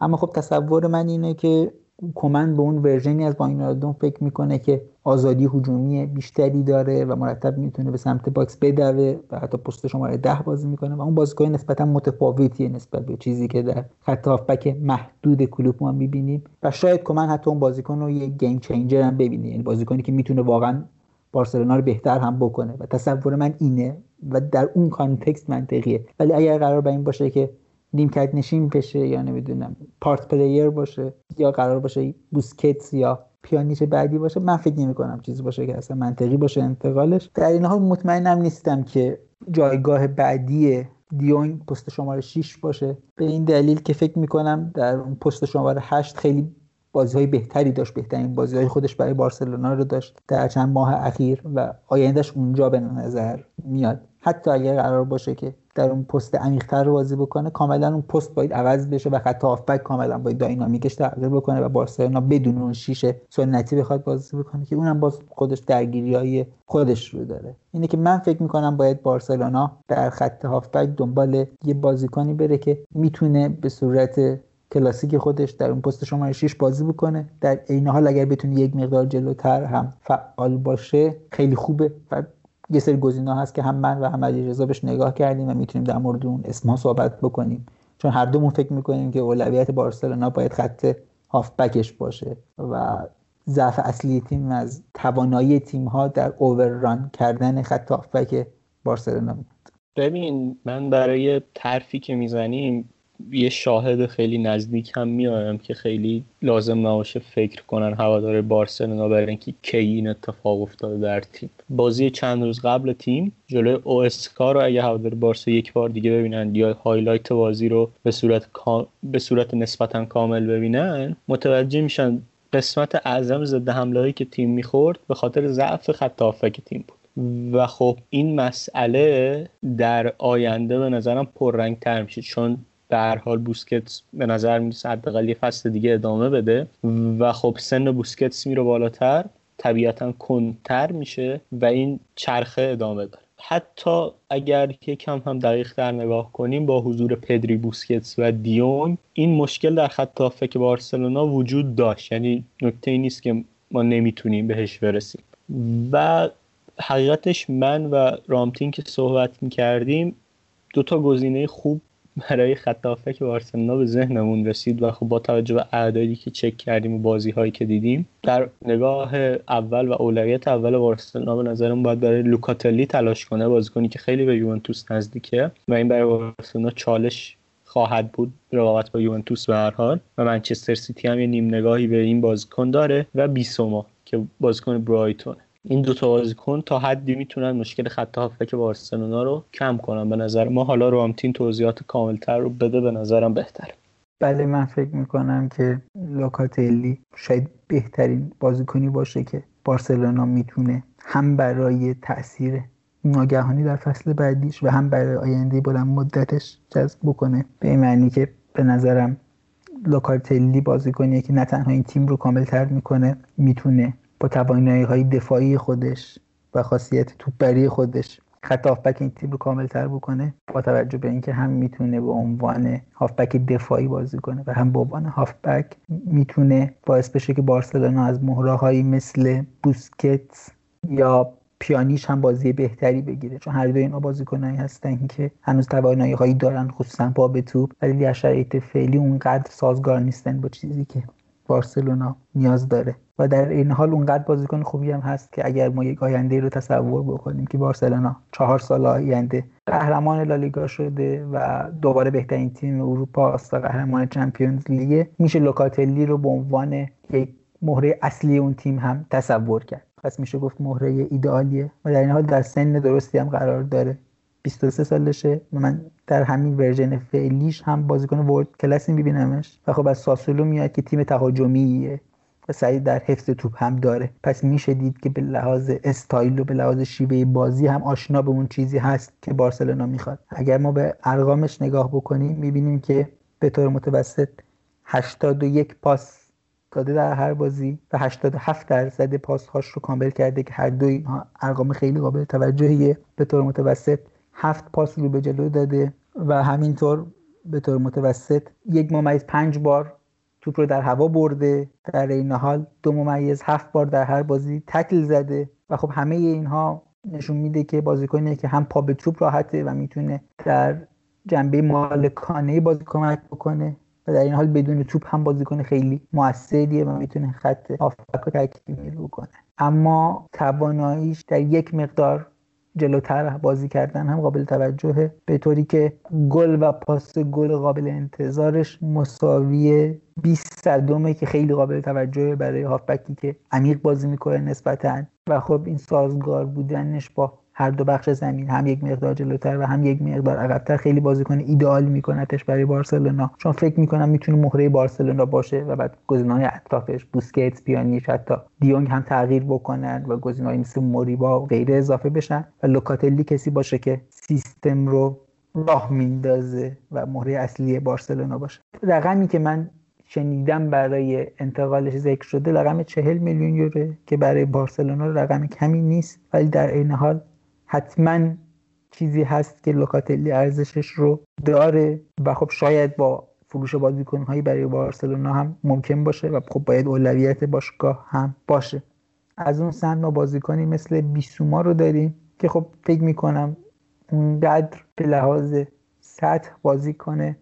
اما خب تصور من اینه که کمن به اون ورژنی از واینالدوم فکر می‌کنه که آزادی هجومی بیشتری داره و مرتب می‌تونه به سمت box بدوه و حتی پست شماره ده بازی می‌کنه و اون بازیکن نسبتا متفاوتیه نسبت به چیزی که در خط هافبک محدود کلوب ما می‌بینیم. و شاید کمن حتی اون بازیکن رو یه game changer هم ببینه. یعنی بازیکنی که می‌تونه واقعا بارسلونا رو بهتر هم بکنه. و تصور من اینه و در اون context منطقیه. ولی اگر قرار به این باشه که نیمکت نشین بشه یا نمی‌دونم part player باشه یا قرار باشه بوسکتس یا پیانیچ بعدی باشه من فکر نمی کنم چیزی باشه که اصلا منطقی باشه انتقالش. در این حال مطمئنم نیستم که جایگاه بعدی دیونگ پست شماره 6 باشه. به این دلیل که فکر می‌کنم در اون پست شماره 8 خیلی بازی های بهتری داشت بهترین بازی های خودش برای بارسلونا رو داشت در چند ماه اخیر و آیندهش اونجا به نظر میاد. حتی اگر قرار باشه که در اون پست عمیق‌تر رو بازی بکنه کاملا اون پست باید عوض بشه و خط هافبک کاملا باید داینامیکش تغییر بکنه و بارسلونا بدون اون شیشه سنتی بخواد بازی بکنه که اونم باز خودش درگیری های خودش رو داره. اینه که من فکر می‌کنم باید بارسلونا در خط هافبک دنبال یه بازیکنی بره که می‌تونه به صورت کلاسیک خودش در اون پست شماره 6 بازی بکنه. در عین حال اگر بتونه یک مقدار جلوتر هم فعال باشه خیلی خوبه و یه سری گزینه هست که هم من و هم علیرضا بهش نگاه کردیم و می‌تونیم در مورد اون اسما صحبت بکنیم. چون هر دومون فکر می‌کنیم که اولویت بارسلونا باید خط هافبکش باشه و ضعف اصلی تیم از توانایی تیم ها در اوورران کردن خط هافبک بارسلونا ببین من برای ترفی که می‌زنیم یه شاهد خیلی نزدیک هم میایم که خیلی لازم نباشه فکر کنن هوادار بارسلونا برای اینکه کی این اتفاق افتاده در تیم. بازی چند روز قبل تیم جلوی او رو اگه هوادار بارسا یک بار دیگه ببینن یا هایلایت بازی رو به صورت به صورت نسبتا کامل ببینن متوجه میشن قسمت اعظم ضد حمله که تیم می‌خورد به خاطر ضعف خط تیم بود. و خب این مسئله در آینده به نظرم پررنگ تر میشه چون به هر حال بوسکتس به نظر می‌رسه حداقل یه فصل دیگه ادامه بده و خب سن بوسکتس میره بالاتر طبیعتا کنتر میشه و این چرخه ادامه داره. حتی اگر کم هم دقیق در نگاه کنیم با حضور پدری بوسکتس و دیون این مشکل در خط هافک بارسلونا وجود داشت. یعنی نکته ای نیست که ما نمی‌تونیم بهش برسیم. و حقیقتش من و رامتین که صحبت می‌کردیم دو تا گزینه خوب برای خط که بارسلونا به ذهنمون رسید و خب با توجه به اعدادی که چک کردیم و بازی هایی که دیدیم در نگاه اول و اولویت اول بارسلونا به نظرم باید برای لوکاتلی تلاش کنه بازیکنی که خیلی به یوونتوس نزدیکه و این برای بارسلونا چالش خواهد بود رقابت با یوونتوس به هر حال و منچستر سیتی هم یه نیم نگاهی به این بازیکن داره و بیسوما که بازیکن برایتونه. این دو تا بازیکن تا حدی می‌تونن مشکل خط هافبک بارسلونا رو کم کنن. به نظر ما حالا رامتین توضیحات کاملتر رو بده به نظرم بهتره. بله من فکر می‌کنم که لوکاتلی شاید بهترین بازیکنی باشه که بارسلونا می‌تونه هم برای تاثیر ناگهانی در فصل بعدیش و هم برای آینده بلند مدتش جذب بکنه. به این معنی که به نظرم لوکاتلی بازیکنیه که نه تنها این تیم رو کاملتر می‌کنه می‌تونه با توانایی های دفاعی خودش و خاصیت توپبری خودش خط هافبک این تیم رو کامل تر بکنه با توجه به اینکه هم می‌تونه به عنوان هافبک دفاعی بازی کنه و هم به عنوان هافبک می‌تونه باعث بشه که بارسلونا از مهره مثل بوسکت یا پیانیش هم بازی بهتری بگیره. چون هر دو اینا بازیکنایی هستن که هنوز توانایی هایی دارن خصوصا با به توپ. ولی در شرایط فعلی اونقدر سازگار نیستن با چیزی که بارسلونا نیاز داره. و در این حال اونقدر بازیکن خوبی هم هست که اگر ما یک آینده رو تصور بکنیم که بارسلونا چهار سال آینده قهرمان لالیگا شده و دوباره بهترین تیم اروپا است قهرمان چمپیونز لیگ میشه لوکاتلی رو به عنوان یک مهره اصلی اون تیم هم تصور کرد. پس میشه گفت مهره ایدئالیه و در این حال در سن درستی هم قرار داره. 23 سالشه و من در همین ورژن فعلیش هم بازیکن world class ی میبینمش. و خب از ساسولو میاد که تیم تهاجمیه. سعی در حفظ توپ هم داره. پس میشه دید که به لحاظ استایل و به لحاظ شیوه بازی هم آشنا به اون چیزی هست که بارسلونا می‌خواد. اگر ما به ارقامش نگاه بکنیم می‌بینیم که به طور متوسط 81 پاس داده در هر بازی و 87 درصد پاس هاش رو کامل کرده که هر دو اینها ارقام خیلی قابل توجهیه. به طور متوسط هفت پاس رو به جلو داده و همینطور به طور متوسط یک ممیز پنج بار توپ رو در هوا برده در این حال دو ممیز هفت بار در هر بازی تکل زده و خب همه اینها نشون میده که بازیکنیه که هم پا به توپ راحته و می‌تونه در جنبه مالکانه بازی کمک بکنه و در این حال بدون توپ هم بازیکن خیلی موثریه و می‌تونه خط آفک رو تکمیل بکنه. اما تواناییش در یک مقدار جلوتر بازی کردن هم قابل توجهه به طوری که گل و پاس گل قابل انتظارش. مساوی 20 صدومه که خیلی قابل توجهه برای هافبکی که عمیق بازی می‌کنه نسبتا. و خب این سازگار بودنش با هر دو بخش زمین هم یک مقدار جلوتر و هم یک مقدار عقبتر خیلی بازیکن ایدئال میکنتش برای بارسلونا. چون فکر می‌کنم می‌تونه مهره بارسلونا باشه و بعد گزینه‌های اطرافش بوسکتس پیانیش حتی دیونگ هم تغییر بکنن و گزینه‌های مثل موریبا و غیره اضافه بشن و لوکاتلی کسی باشه که سیستم رو راه میندازه و مهره اصلی بارسلونا باشه. رقمی که من شنیدم برای انتقالش ذکر شده رقم چهل میلیون یوره که برای بارسلونا رقم کمی نیست ولی در این حال حتما چیزی هست که لوکاتلی ارزشش رو داره و خب شاید با فروش بازیکنهایی برای بارسلونا هم ممکن باشه و خب باید اولویت باشگاه هم باشه. از اون سمت ما بازیکنی مثل بیسوما رو داریم که خب فکر می‌کنم اونقدر به لحاظ سطح بازی کنه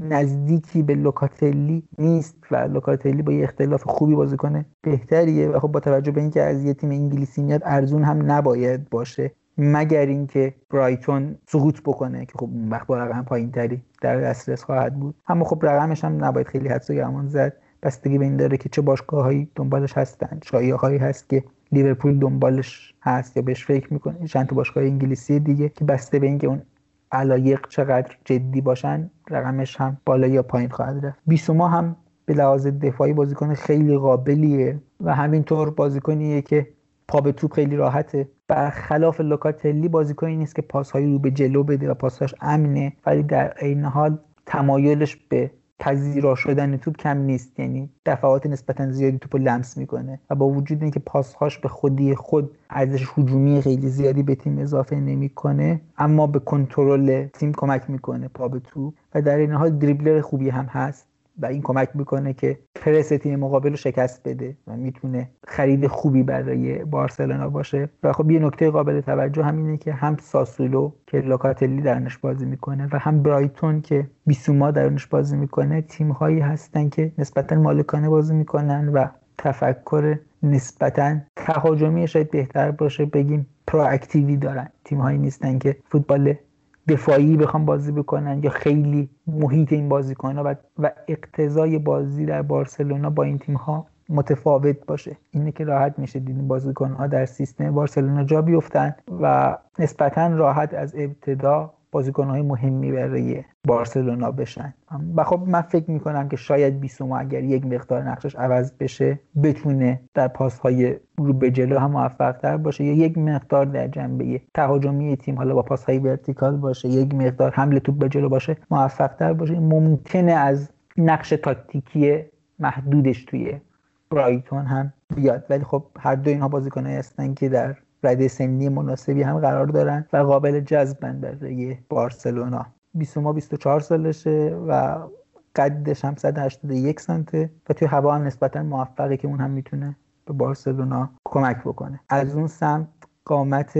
نزدیکی به لوکاتلی نیست و لوکاتلی با یه اختلاف خوبی بازی کنه بهتریه و خب با توجه به اینکه از یه تیم انگلیسی میاد ارزون هم نباید باشه. مگر اینکه برایتون سقوط بکنه که خب اون وقت با رقم پایین تری در دسترس خواهد بود. اما خب رقمش هم نباید خیلی حدس و گمان زد. بستگی به این داره که چه باشگاه هایی دنبالش هستن. شایعه هایی هست که لیورپول دنبالش هست یا بهش فکر می‌کنه. چند تا باشگاه انگلیسی دیگه که بسته به اینکه اون علایق چقدر جدی باشن رقمش هم بالا یا پایین خواهد رفت. بیسوما هم به لحاظ دفاعی بازیکن خیلی قابلیه و همینطور بازیکنیه که پا به توپ خیلی راحته. برخلاف لوکاتلی بازیکنی نیست که پاسهایی رو به جلو بده و پاسهاش امنه. ولی در عین حال تمایلش به پذیرا شدن توپ کم نیست. یعنی دفعات نسبتا زیادی توپ لمس می‌کنه و با وجود اینکه پاسهاش به خودی خود ارزش هجومی خیلی زیادی به تیم اضافه نمی‌کنه اما به کنترل تیم کمک می‌کنه پا به توپ. و در این حال دریبلر خوبی هم هست. و این کمک می‌کنه که پرس تیم مقابل رو شکست بده و می‌تونه خرید خوبی برای بارسلونا باشه. و خب یه نکته قابل توجه هم اینه که هم ساسولو که لوکاتلی درنش بازی می‌کنه و هم برایتون که بیسوما درنش بازی می‌کنه تیم هایی هستن که نسبتا مالکانه بازی می‌کنن و تفکر نسبتا تهاجمی شاید بهتر باشه. بگیم پرواکتیوی دارن. تیم هایی نیستن که فوتبال دفاعی بخوام بازی بکنن یا خیلی محیط این بازیکن و, و اقتضای بازی در بارسلونا با این تیم ها متفاوت باشه. اینه که راحت میشه دیدین بازیکن ها در سیستم بارسلونا جا بیفتن و نسبتا راحت از ابتدا های مهمی برای بارسلونا بشن. و خب من فکر می‌کنم که شاید بیسوما اگر یک مقدار نقشش عوض بشه بتونه در پاس های رو به جلو هم موفق تر باشه. یا یک مقدار در جنبه تهاجمی تیم حالا با پاس های ورتیکال باشه یک مقدار حمله توپ به جلو باشه موفق تر باشه. ممکنه از نقش تاکتیکی محدودش توی برایتون هم بیاد. ولی خب هر دو اینها بازیکنایی هستن که در رده سنی مناسبی هم قرار دارن و قابل جذبن برای بارسلونا. بیسوما 24 سالشه و قدش هم 181 سانته و توی هوا هم نسبتا موفقه که اون هم می‌تونه به بارسلونا کمک بکنه. از اون سمت قامت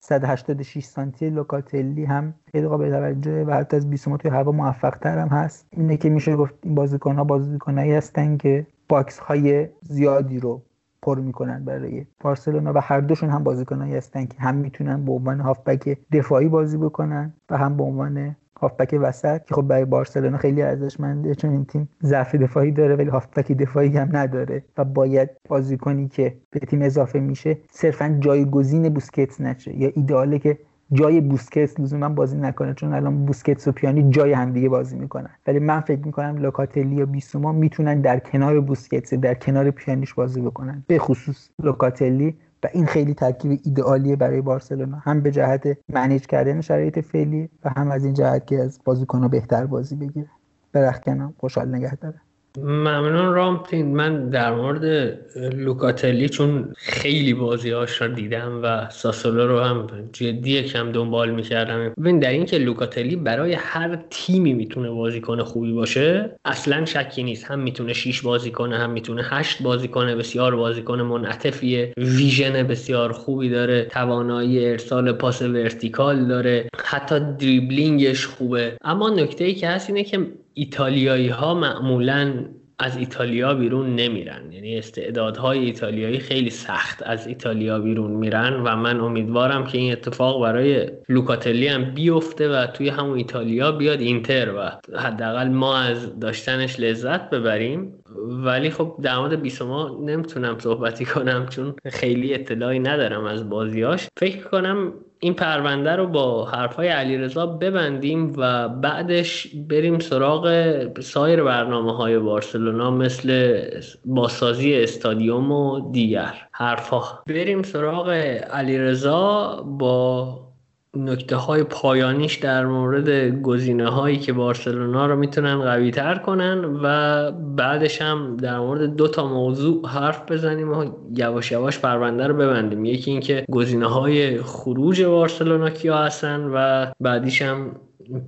186 سانتی لوکاتلی هم خیلی قابل توجه و حتی از بیسوما توی هوا موفق تر هم هست. اینه که میشه گفت این بازیکن ها بازیکنایی هستن که box های زیادی رو پر می‌کنن برای بارسلونا و هر دوشون هم بازیکنایی هستن که هم می‌تونن به عنوان هافبک دفاعی بازی بکنن و هم به عنوان هافبک وسط که خب برای بارسلونا خیلی ارزشمنده چون این تیم ضعف دفاعی داره ولی هافبک دفاعی هم نداره و باید بازیکنی که به تیم اضافه میشه صرفا جایگزین بوسکتس نشه یا ایداله که جای بوسکتس لزوما بازی نکنه چون الان بوسکتس و پیانی جای همدیگه بازی می‌کنن. ولی من فکر می‌کنم لوکاتلی یا بیسوما می‌تونن در کنار بوسکتس در کنار پیانیش بازی بکنن. به خصوص لوکاتلی و این خیلی ترکیب ایدئالیه برای بارسلونا. هم به جهت منیج کردن شرایط فعلی و هم از این جهت که از بازیکنها بهتر بازی بگیره برخکنم خوشحال نگه داره ممنون رامتین من در مورد لوکاتلی چون خیلی بازیهاش رو دیدم و ساسولو رو هم جدی کم دنبال می‌کردم. ببین در اینکه لوکاتلی برای هر تیمی می‌تونه بازیکن خوبی باشه اصلا شکی نیست. هم می‌تونه 6 بازی کنه هم می‌تونه 8 بازی کنه. بسیار بازیکن منعطفیه. vision بسیار خوبی داره. توانایی ارسال پاس vertical داره. حتی دریبلینگش خوبه. اما نکته ای که هست اینه که ایتالیایی ها معمولا از ایتالیا بیرون نمیرن. یعنی استعدادهای ایتالیایی خیلی سخت از ایتالیا بیرون میرن و من امیدوارم که این اتفاق برای لوکاتلی هم بیفته و توی همون ایتالیا بیاد اینتر و حداقل ما از داشتنش لذت ببریم. ولی خب در مورد بیسوما نمی‌تونم صحبتی کنم چون خیلی اطلاعی ندارم از بازیاش. فکر کنم این پرونده رو با حرفای علیرضا ببندیم و بعدش بریم سراغ سایر برنامه های بارسلونا مثل بازسازی استادیوم و دیگر حرفا بریم سراغ علیرضا با نکته های پایانیش در مورد گزینه هایی که بارسلونا رو می‌تونن قوی تر کنن و بعدش هم در مورد دو تا موضوع حرف بزنیم و یواش یواش پرونده رو ببندیم. یکی اینکه گزینه های خروج بارسلونا کیا هستن و بعدیش هم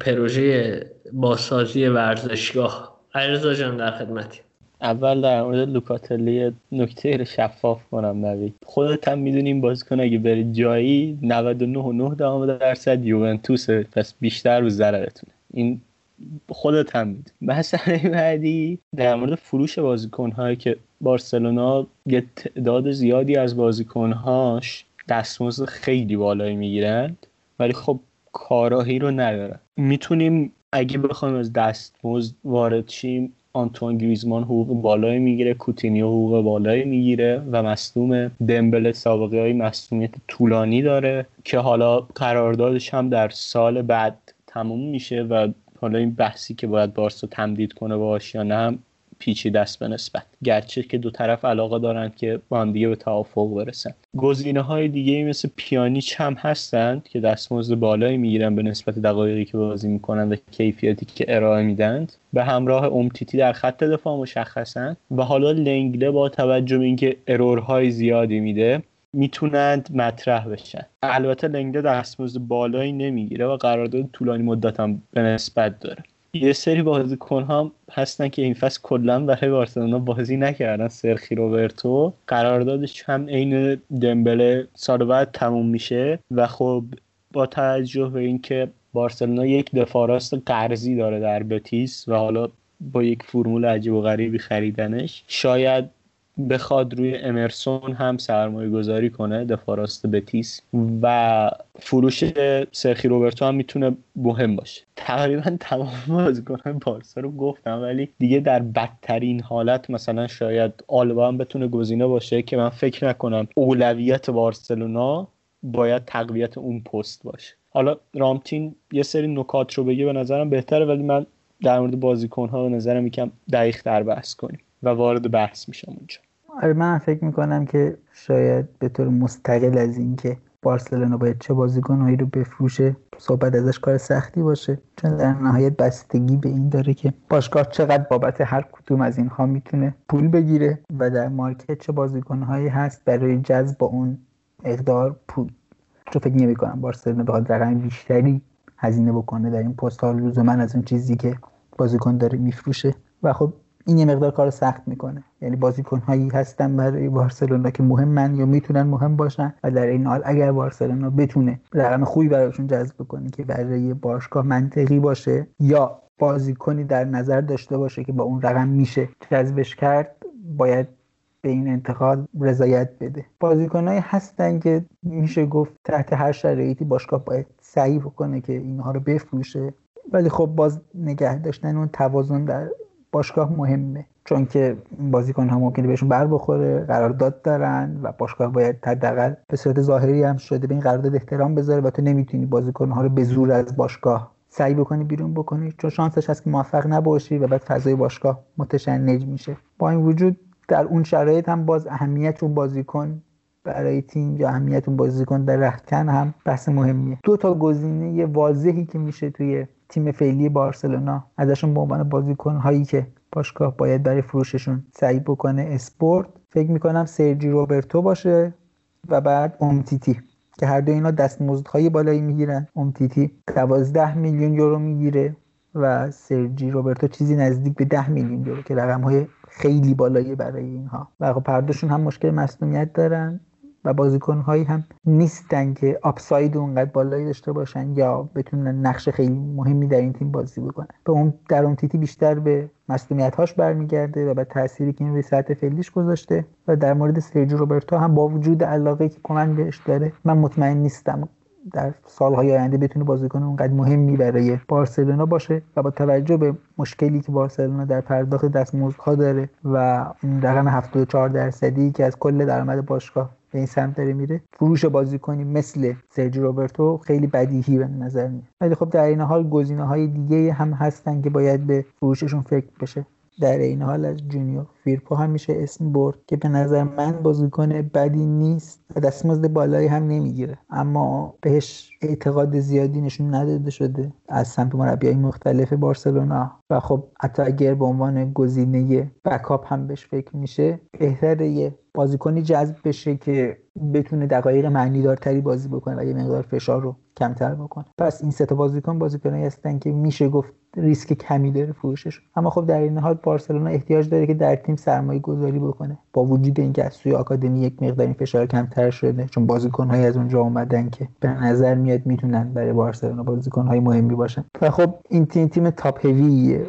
پروژه بازسازی ورزشگاه. علیرضا جان در خدمتی اول در مورد لوکاتلی نکته شفاف کنم نوید. خودت هم می‌دونیم بازیکن اگه بری جایی 99.9 درصد یوونتوسه پس بیشتر رو ضررتونه. این خودت هم می‌دونی. مسئله بعدی در مورد فروش بازیکنهایی که بارسلونا یه تعداد زیادی از بازیکنهاش دستمزد خیلی بالایی می‌گیرند ولی خب کارایی رو ندارن. می‌تونیم اگه بخوایم از دستمزد وارد شیم آنتوان گریزمان حقوق بالایی می‌گیره کوتینیو حقوق بالایی می‌گیره و عثمان دمبله سابقه های مصدومیت طولانی داره که حالا قراردادش هم در سال بعد تموم میشه و حالا این بحثی که باید بارسا تمدید کنه باش یا نه پیچیده است به نسبت. گرچه که دو طرف علاقه دارند که با هم دیگه به توافق برسن. گزینه های دیگه مثل پیانیچ هم هستند که دستمزد بالایی می‌گیرن به نسبت دقایقی که بازی می‌کنن و کیفیتی که ارائه میدند به همراه اومتیتی در خط دفاع مشخصند و حالا لنگله با توجه به اینکه error های زیادی میده می‌تونند مطرح بشن. البته لنگله دستمزد بالایی نمی‌گیره و قرارداد طولانی مدت هم به نسبت داره. یه سری بازیکن هم هستن که این فصل کلا برای بارسلونا بازی نکردن. سرخی روبرتو. قراردادش هم عین دمبله سال بعد تموم میشه و خب با توجه به اینکه بارسلونا یک دفاع راست قرضی داره در بتیس و حالا با یک فرمول عجیب و غریبی خریدنش شاید بخواد روی امرسون هم سرمایه گذاری کنه دفاع راست بتیس و فروش سرخی روبرتو هم می‌تونه مهم باشه. تقریبا تمام بازیکنان بارسا رو گفتم ولی دیگه در بدترین حالت مثلا شاید آلبا هم بتونه گزینه باشه که من فکر نکنم اولویت بارسلونا باید تقویت اون پست باشه. حالا رامتین یه سری نکات رو بگه به نظرم بهتره ولی من در مورد بازیکن ها به نظرم یکم دقیق در بحث کنیم. وارد بحث میشم اونجا. آره من فکر می‌کنم که شاید به طور مستقل از اینکه بارسلونا باید چه بازیکنهایی رو بفروشه صحبت ازش کار سختی باشه. چون در نهایت بستگی به این داره که باشگاه چقدر بابت هر کدوم از اینها می‌تونه پول بگیره و در مارکت چه بازیکنهایی هست برای جذب اون اقدار پول. چون فکر نمی کنم بارسلونا بخواد رقم بیشتری هزینه بکنه در این پست ها. من از اون چیزی که بازیکن داره میفروشه. و خب این یه مقدار کار سخت می‌کنه. یعنی بازیکن هایی هستن برای بارسلونا که مهمن یا می‌تونن مهم باشن و در این حال اگر بارسلونا بتونه رقم خوبی براشون جذب کنه که برای باشگاه منطقی باشه یا بازیکنی در نظر داشته باشه که با اون رقم میشه جذبش کرد باید به این انتقال رضایت بده. بازیکنهایی هستن که میشه گفت تحت هر شرایطی باشگاه باید سعی بکنه که اینها رو بفروشه. ولی خب باز نگه داشتن اون توازن در باشگاه مهمه. چون که بازیکن ها ممکنه بهشون بر بخوره قرارداد دارن و باشگاه باید حداقل به صورت ظاهری هم شده به این قرارداد احترام بذاره و تو نمی‌تونی بازیکن ها رو به زور از باشگاه سعی بکنی بیرون بکنی. چون شانسش هست که موفق نباشی و بعد فضای باشگاه متشنج میشه. با این وجود در اون شرایط هم باز اهمیت اون بازیکن برای تیم یا اهمیت اون بازیکن در رختکن هم بحث مهمیه. دو تا گزینه واضحی که میشه توی تیم فعلی بارسلونا ازشون به عنوان بازیکن هایی که باشگاه باید برای فروششون سعی بکنه اسپورت فکر می‌کنم سرجی روبرتو باشه و بعد امتیتی که هر دو اینا دستمزدهای بالایی می‌گیرن. امتیتی 12 میلیون یورو می‌گیره و سرجی روبرتو چیزی نزدیک به 10 میلیون یورو که رقم های خیلی بالایی برای اینها. و خب هر هم مشکل مصونیت دارن. و بازیکن هایی هم نیستن که آپساید اونقدر بالایی داشته باشن یا بتونن نقش خیلی مهمی در این تیم بازی بکنن. به اون در اون تیتی بیشتر به مسئولیت هاش برمیگرده و به تأثیری که این روی سطح فعلیش گذاشته و در مورد سرجی روبرتو هم با وجود علاقه که کمن بهش داره من مطمئن نیستم در سالهای آینده بتونه بازیکن اونقدر مهمی برای بارسلونا باشه و با توجه به مشکلی که بارسلونا در پرداخت دستمزدها داره و رقم 74 درصدی که از کل درآمد باشگاه به این سمت داره میره. فروش مثل سرجی روبرتو خیلی بدیهی به نظر میاد. ولی خب در این حال گزینه های دیگه هم هستن که باید به فروششون فکر بشه. در این حال از جونیور فیرپو هم میشه اسم برد که به نظر من بازیکن بدی نیست و دستمزد بالایی هم نمی‌گیره. اما بهش اعتقاد زیادی نشون نداده شده از سمت مربیای مختلف بارسلونا. و خب حتی اگر به عنوان گزینه بکاپ هم بهش فکر میشه بهتره یه بازیکنی جذب بشه که بتونه دقایق معنی دارتری بازی بکنه و یه مقدار فشار رو کمتر بکنه. پس این سه تا بازیکن بازیکنایی هستن که میشه گفت ریسک کمی داره فروشش. اما خب در این حال بارسلونا احتیاج داره که در تیم سرمایه گذاری بکنه. با وجود اینکه از سوی آکادمی یک مقداری فشار کمتر شده چون بازیکنهایی از اونجا اومدن که به نظر میاد می‌تونن برای بارسلونا بازیکنهای مهمی باشن. و خب این تیم تیم تاپ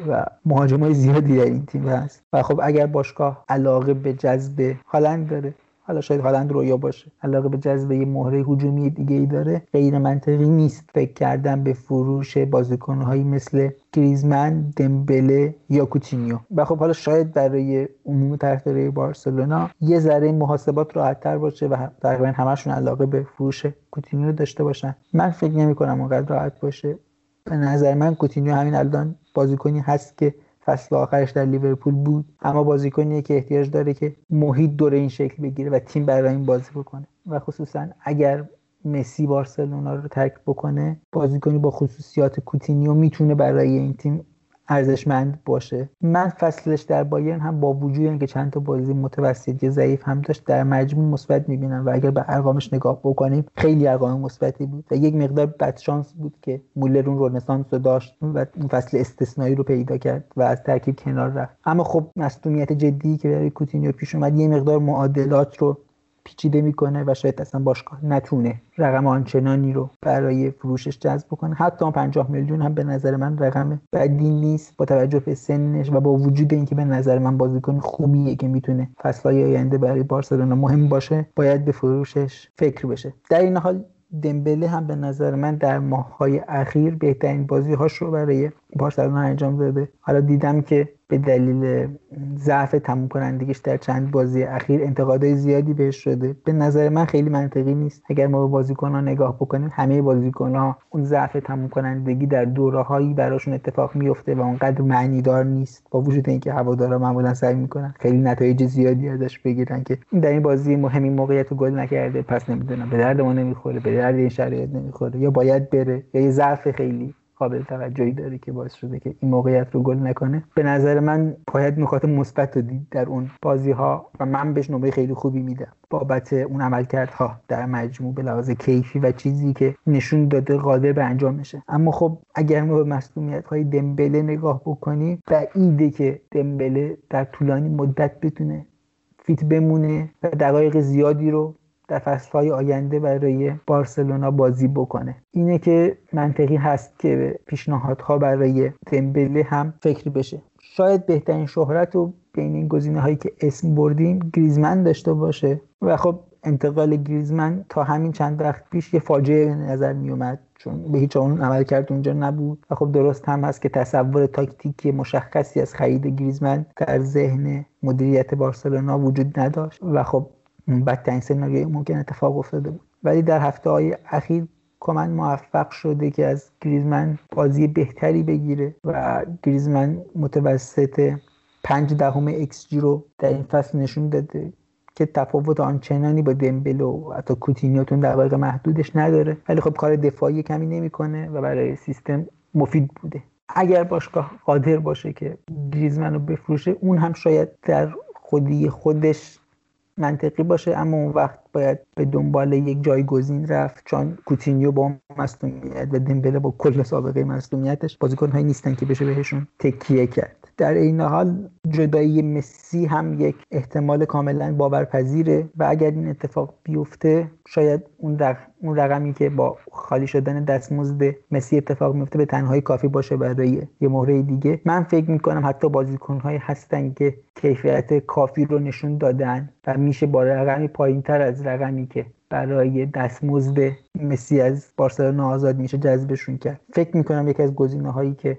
و مهاجمای زیادی در این تیم هست. و خب اگر باشگاه علاقه به جذب هالند داره حالا شاید هالند رویا باشه. علاقه به جذب یه مهره هجومی دیگه ای داره غیر منطقی نیست. فکر کردن به فروش بازیکنهایی مثل گریزمن دمبله یا کوتینیو و خب حالا شاید برای عموم طرفدارای بارسلونا یه ذره محاسبات راحتتر باشه و تقریبا همشون علاقه به فروش کوتینیو داشته باشن. من فکر نمی کنم اونقدر راحت باشه. به نظر من کوتینیو همین الان بازیکنی هست که فصل آخرش در لیورپول بود. اما بازیکنیه که احتیاج داره که محیط دور این شکل بگیره و تیم برای این بازی بکنه. و خصوصا اگر مسی بارسلونا رو ترک بکنه بازیکنی با خصوصیات کوتینیو می‌تونه برای این تیم ارزشمند باشه. من فصلش در بایرن هم با وجود اینکه چند تا بازی متوسط ضعیف هم داشت در مجموع مثبت می‌بینم و اگر به ارقامش نگاه بکنیم خیلی ارقام مثبتی بود و یک مقدار بدشانس بود که مولر اون رنسانس رو داشت و اون فصل استثنایی رو پیدا کرد و از ترکیب کنار رفت. اما خب مصدومیت جدی که برای کوتینیو پیش اومد یه مقدار معادلات رو پیچیده می‌کنه و شاید اصلا باشگاه نتونه رقم آنچنانی رو برای فروشش جذب کنه حتی 50 میلیون هم به نظر من رقم بدی نیست با توجه به سنش و با وجود اینکه به نظر من بازیکن خوبیه که می‌تونه فصلهای آینده برای بارسلونا مهم باشه باید به فروشش فکر بشه. در این حال دمبله هم به نظر من در ماههای اخیر بهترین بازی هاش رو برای بارسلونا انجام داده. حالا دیدم که به دلیل ضعف تموم کنندگیش در چند بازی اخیر انتقادهای زیادی بهش شده. به نظر من خیلی منطقی نیست. اگر ما به بازیکنها نگاه بکنیم همه بازیکنها اون ضعف تموم کنندگی در دوره هایی براشون اتفاق میفته و اونقدر معنیدار نیست. با وجود اینکه هوادارا معمولا سعی می‌کنن خیلی نتایج زیادی ازش بگیرن که در این بازی مهمی موقعیت رو گل نکرده. پس نمی‌دونم به درد ما نمی‌خوره به درد این شرایط نمی‌خوره یا باید بره یا یه ضعف خیلی قابل توجهی داره که باعث شده که این موقعیت رو گل نکنه. به نظر من باید نکات مثبت رو دید در اون بازی ها و من بهش نمره خیلی خوبی میدم. بابت اون عملکردها در مجموع به لحاظ کیفی و چیزی که نشون داده قادر به انجامشه اما خب اگر ما به مسئولیت های دمبله نگاه بکنیم بعیده که دمبله در طولانی مدت بتونه فیت بمونه و دقایق زیادی رو در فصلهای آینده برای بارسلونا بازی بکنه. اینه که منطقی هست که پیشنهادها برای دمبله هم فکر بشه. شاید بهترین شهرت رو بین این گزینه هایی که اسم بردیم گریزمن داشته باشه و خب انتقال گریزمن تا همین چند وقت پیش یه فاجعه به نظر می اومد چون به هیچ عنوان عملکرد اونجا نبود و خب درست هم هست که تصور تاکتیکی مشخصی از خرید گریزمن در ذهن مدیریت بارسلونا وجود نداشت و خب بدترین سناریوی ممکن اتفاق افتاده بود. ولی در هفته های اخیر کمن موفق شده که از گریزمن بازی بهتری بگیره و گریزمن متوسط پنج دهم XG رو در این فصل نشون داده که تفاوت آنچنانی با دمبل و حتی کوتینیوتون دقایق محدودش نداره. ولی خب کار دفاعی کمی نمی‌کنه و برای سیستم مفید بوده. اگر باشگاه قادر باشه که گریزمن رو بفروشه اون هم شاید در خودی خودش منطقی باشه اما اون وقت باید به دنبال یک جایگزین رفت چون کوتینیو با مصدومیت و دمبله با کل سابقه مصدومیتش بازیکنهایی نیستن که بشه بهشون تکیه کرد. در این حال جدایی مسی هم یک احتمال کاملا باورپذیره و اگر این اتفاق بیفته شاید اون, اون رقمی که با خالی شدن دستمزد مسی اتفاق میفته به تنهایی کافی باشه برای یه مهره دیگه. من فکر می‌کنم حتی بازیکنهایی هستن که کیفیت کافی رو نشون دادن و میشه با رقمی پایینتر از رقمی که برای دستمزد مسی از بارسلونا آزاد میشه جذبشون کرد. فکر می‌کنم یکی از گزینه هایی که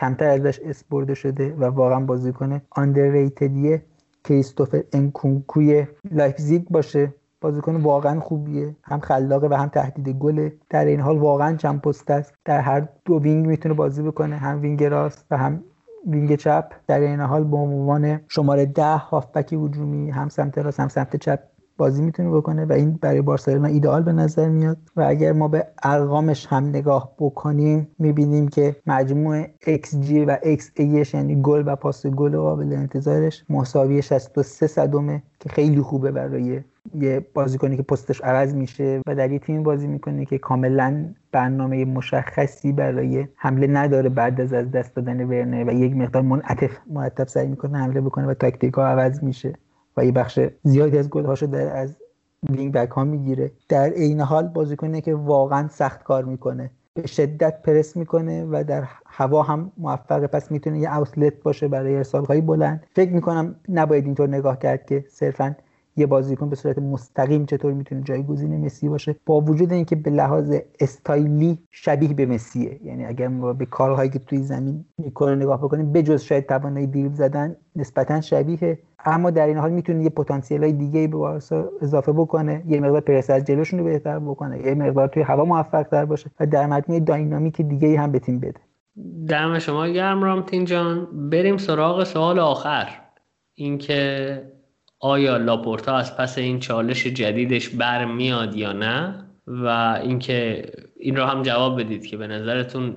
کمتر ازش اسم برده شده و واقعا بازیکن underrated یه کریستوفر انکونکوی لایپزیگ باشه. بازیکن واقعا خوبیه. هم خلاقه و هم تهدید گله. در این حال واقعا چند پست است. در هر دو wing می‌تونه بازی بکنه. هم wing راست و هم wing چپ. در این حال به عنوان شماره ده هافبک هجومی هم سمت راست هم سمت چپ بازی می‌تونه بکنه و این برای بارسلونا ایدئال به نظر میاد و اگر ما به ارقامش هم نگاه بکنیم می‌بینیم که مجموع XG و XA یعنی گل و پاس گل قابل انتظارش مساوی 63 صدمه که خیلی خوبه برای یه بازیکنی که پستش عوض میشه و در یه تیم بازی می‌کنه که کاملا برنامه مشخصی برای حمله نداره بعد از از دست دادن ورنر و یک مقدار منعطف مرتب سعی می‌کنه حمله بکنه و تاکتیک ها عوض میشه. و یه بخش زیادی از گل هاشو در از wing back ها می‌گیره. در عین حال بازیکنی که واقعا سخت کار می‌کنه. به شدت پرس می‌کنه و در هوا هم موفقه. پس می‌تونه یه outlet باشه برای ارسال های بلند. فکر می‌کنم نباید اینطور نگاه کرد که صرفا یه بازیکن به صورت مستقیم چطور می‌تونه جایگزین مسی باشه؟ با وجود اینکه به لحاظ استایلی شبیه به مسیه. یعنی اگر ما به کارهایی که توی زمین می‌کنه نگاه بکنیم بجز شاید توانایی دیریب زدن نسبتا شبیه اما در این حال می‌تونه یه پتانسیل های دیگه به بارسا اضافه بکنه. یه مقدار پرس از جلوشون رو بهتر بکنه. یه مقدار توی هوا موفق تر باشه و در مجموع داینامیک دیگه هم به تیم بده. دم شما گرم رامتین جان. بریم سراغ سوال آخر. اینکه آیا لاپورتا از پس این چالش جدیدش بر میاد یا نه؟ و اینکه این رو هم جواب بدید که به نظرتون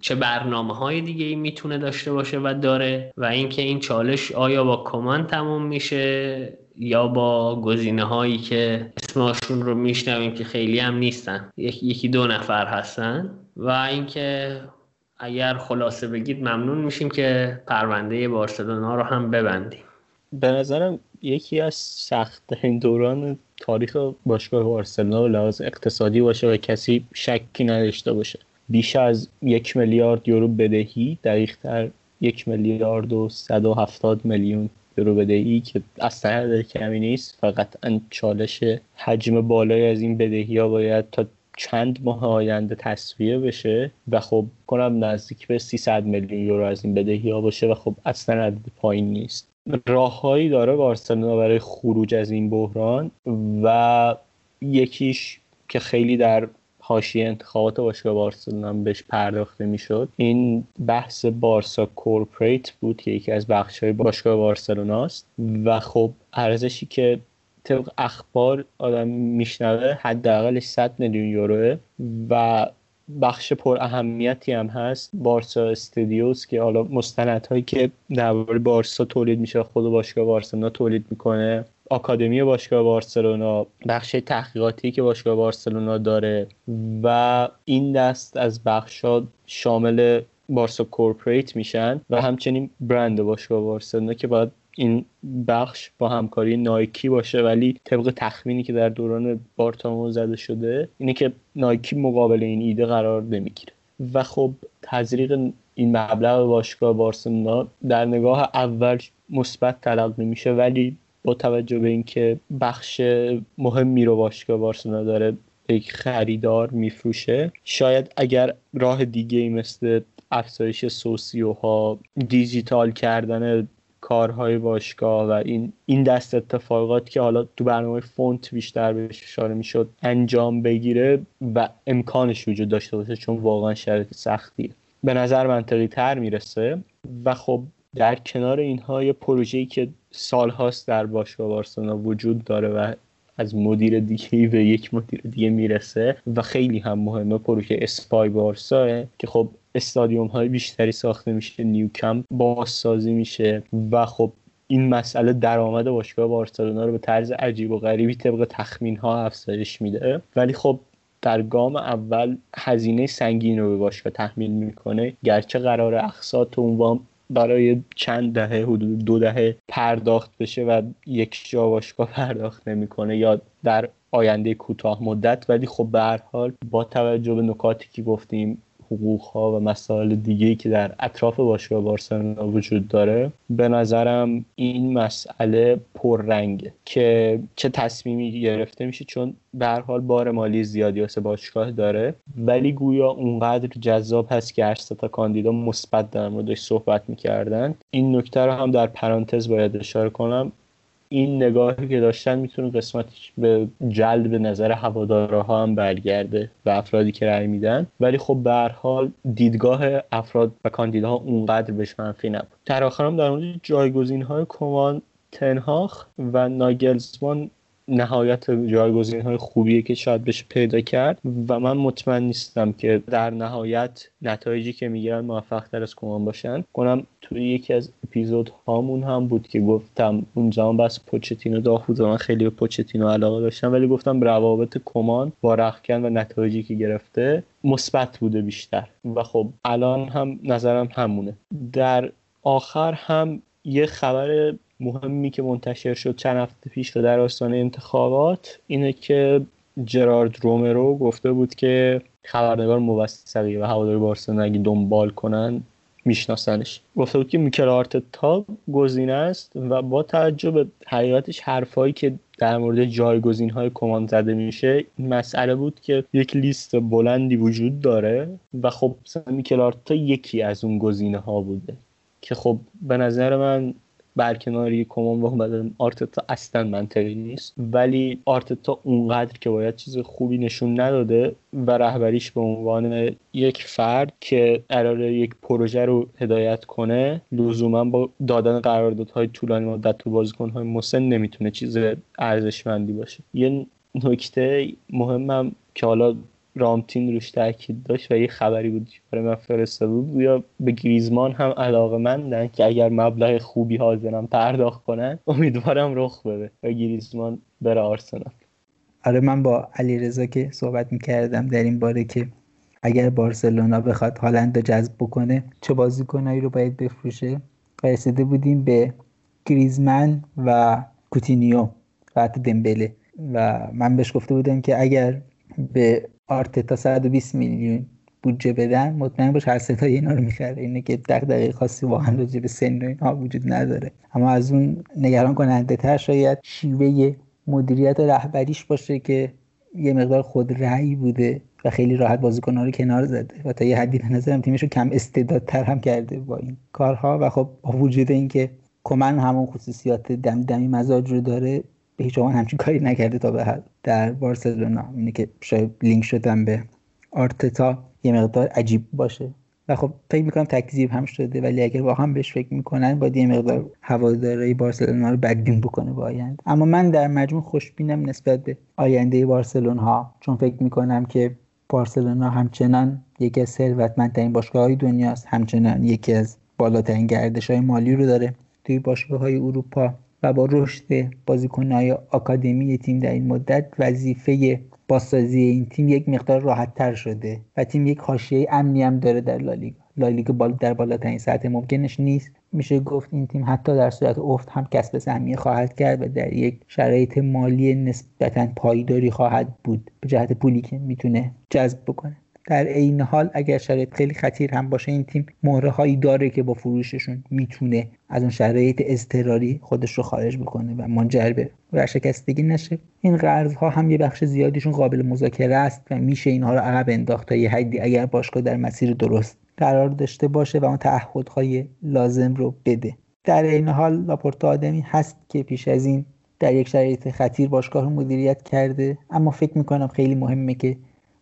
چه برنامه های دیگه ای می‌تونه داشته باشه و داره و اینکه این چالش آیا با کمان تموم میشه یا با گزینه هایی که اسمشون رو میشنویم که خیلی هم نیستن. یکی دو نفر هستن و اینکه اگر خلاصه بگید ممنون میشیم که پرونده بارسلونا رو هم ببندیم. به نظرم یکی از سخت این دوران تاریخ باشگاه بارسلونا و لحاظ اقتصادی باشه و کسی شکی نداشته باشه. بیش از یک میلیارد یورو بدهی دقیقتر یک میلیارد و هفتاد میلیون یورو بدهی که اصلا عدد کمی نیست فقط چالش حجم بالای از این بدهی ها باید تا چند ماه آینده تصویه بشه و خب کنم نزدیک به 300 میلیون یورو از این بدهی ها باشه و خب اصلا عدد پایین نیست. راههایی داره بارسلونا برای خروج از این بحران و یکیش که خیلی در حاشیه انتخابات باشگاه بارسلونا بهش پرداخته می‌شد این بحث بارسا کورپریت بود که یکی از بخش های باشگاه بارسلونا است و خب ارزشی که طبق اخبار آدم میشنوه حداقلش 100 میلیون یوروه و بخش پر اهمیتی هم هست. بارسا استودیوز که حالا مستندهایی که درباره بارسا تولید میشه خود باشگاه بارسلونا تولید می‌کنه. آکادمی باشگاه بارسلونا بخش تحقیقاتی که باشگاه بارسلونا داره و این دست از بخشا شامل بارسا کورپریت میشن و همچنین برند باشگاه بارسلونا که باید این بخش با همکاری نایکی باشه ولی طبق تخمینی که در دوران بارتامو زده شده اینه که نایکی مقابل این ایده قرار نمی‌گیره. و خب تزریق این مبلغ باشگاه بارسلونا در نگاه اول مثبت تلقی میشه ولی با توجه به اینکه بخش مهمی رو باشگاه بارسلونا داره یک خریدار میفروشه شاید اگر راه دیگه ای مثل افزایش سوسیوها دیجیتال کردن کارهای باشگاه و این این دست اتفاقات که حالا تو برنامه فونت بیشتر بهش اشاره می‌شد انجام بگیره و امکانش وجود داشته باشه چون واقعا شرایط سختیه به نظر منطقی تر می‌رسه و خب در کنار اینها یه پروژه‌ای که سالهاست در باشگاه بارسلونا وجود داره و از مدیر دیگه به یک مدیر دیگه می‌رسه و خیلی هم مهمه. پروژه اسپای بارسا که خب استادیوم های بیشتری ساخته میشه نیوکم بازسازی میشه و خب این مسئله درآمد باشگاه بارسلونا رو به طرز عجیب و غریبی طبق تخمین ها افزایش میده. ولی خب در گام اول هزینه سنگین رو به باشگاه تحمیل می‌کنه. گرچه قرار اقساط عنوان برای چند دهه حدود دو دهه پرداخت بشه و یک جا باشگاه پرداخت نمی‌کنه یا در آینده کوتاه مدت. ولی خب به هر حال با توجه به نکاتی که گفتیم حقوق ها و مسائل دیگه که در اطراف باشگاه بارسلونا وجود داره به نظرم این مسئله پررنگه که چه تصمیمی گرفته میشه چون به هر حال بار مالی زیادی واسه باشگاه داره. ولی گویا اونقدر جذاب هست که هر تا کاندیدا مثبت در موردش صحبت می‌کردن. این نکته رو هم در پرانتز باید اشاره کنم. این نگاهی که داشتن می‌تونه قسمت به جلب نظر هوادارها هم برگرده و افرادی که رأی میدن. ولی خب به هر حال دیدگاه افراد و کاندیداها اونقدر بهش منفی نبود. در در مورد جایگزین های کمان تنهاخ و ناگلزمان نهایت جایگزین های خوبیه که شاید بشه پیدا کرد و من مطمئن نیستم که در نهایت نتایجی که می‌گیرن موفق تر از کمان باشن. کنم توی یکی از اپیزود هامون هم بود که گفتم اونجا هم بس پوچتینو داغ بود من خیلی به پوچتینو علاقه داشتم ولی گفتم روابط کمان با رخکن و نتایجی که گرفته مثبت بوده بیشتر. و خب الان هم نظرم همونه. در آخر هم یه خبر مهمی که منتشر شد چند هفته پیش رو در آستانه انتخابات اینه که جرارد رومرو گفته بود که خبرنگار موثقی و هواداری بارسلونا اگه دنبال کنن میشناسنش. گفته بود که میکل آرتتا گزینه است و با توجه به حقیقتش حرفایی که در مورد جایگزین های کمان زده میشه این مسئله بود که یک لیست بلندی وجود داره و خب میکل آرتتا یکی از اون گزینه ها بوده که خب به نظر من برکناری کمان و اومدن. آرتتا اصلا منطقی نیست. ولی آرتتا اونقدر که باید چیز خوبی نشون نداده و رهبریش به عنوان یک فرد که قرار یک پروژه رو هدایت کنه لزوما با دادن قراردادهای طولانی مدت تو بازیکنهای مسن نمی‌تونه چیز ارزشمندی باشه. یه نکته مهمم که حالا رامتین روش تاکید داشت و یه خبری بود برای من فرستاده بود. یا به گریزمان هم علاقه مندن که اگر مبلغ خوبی حاضرم پرداخت کنن امیدوارم رخ بده و گریزمان بره آرسنال. آره من با علیرضا که صحبت می‌کردم در این باره که اگر بارسلونا بخواد هالند رو جذب بکنه چه بازیکنایی رو باید بفروشه؟ رسیده بودیم به گریزمن و کوتینیو و حتی دمبله. و من بهش گفته بودم که اگر به آرتتا 120 میلیون بودجه بدن مطمئن باش هر ستای اینا رو می‌خره. اینه که دقیق خاصی واقعا راجع به سن اینها وجود نداره. اما از اون نگران کننده تر شاید شیوه مدیریت رهبریش باشه که یه مقدار خود رأی بوده و خیلی راحت بازیکن‌ها رو کنار زده و تا یه حدی به نظرم تیمش رو کم استعدادتر هم کرده با این کارها. و خب با وجود اینکه کمن همون خصوصیات دمدمی مزاج رو داره به هیچ همچین کاری نکرده تا به حال در بارسلونا اینه که شاید لینک شدن به آرتتا یه مقدار عجیب باشه. و خب فکر می‌کنم تکذیب هم شده ولی اگر واقعا بهش فکر می‌کنن باید یه مقدار هواداری بارسلونا رو بدبین بکنه با آینده. اما من در مجموع خوشبینم نسبت به آینده بارسلونا چون فکر می‌کنم که بارسلونا همچنان یکی از ثروتمندترین باشگاه های دنیاست. همچنان یکی از بالاترین گردش های مالی رو داره توی باشگاه های اروپا. و با رشد بازیکنهای آکادمی تیم در این مدت وظیفه بازسازی این تیم یک مقدار راحت تر شده و تیم یک حاشیه امنی هم داره در لالیگا. لالیگا بال در بالاترین سطح ممکنش نیست. میشه گفت این تیم حتی در صورت افت هم کسب سهمیه خواهد کرد و در یک شرایط مالی نسبتا پایداری خواهد بود. به جهت پولی که می‌تونه جذب بکنه. در عین حال اگر شرایط خیلی خطیر هم باشه این تیم مهره هایی داره که با فروششون می‌تونه از اون شرایط اضطراری خودش رو خارج بکنه و منجر به ورشکستگی نشه. این قرض ها هم یه بخش زیادیشون قابل مذاکره است و میشه اینها رو عقب انداخت تا یه حدی اگر باشگاه در مسیر درست قرار داشته باشه و اون تعهدهای لازم رو بده. در این حال لاپورتا آدمی هست که پیش از این در یک شرایط خطیر باشگاه رو مدیریت کرده اما فکر می‌کنم خیلی مهمه که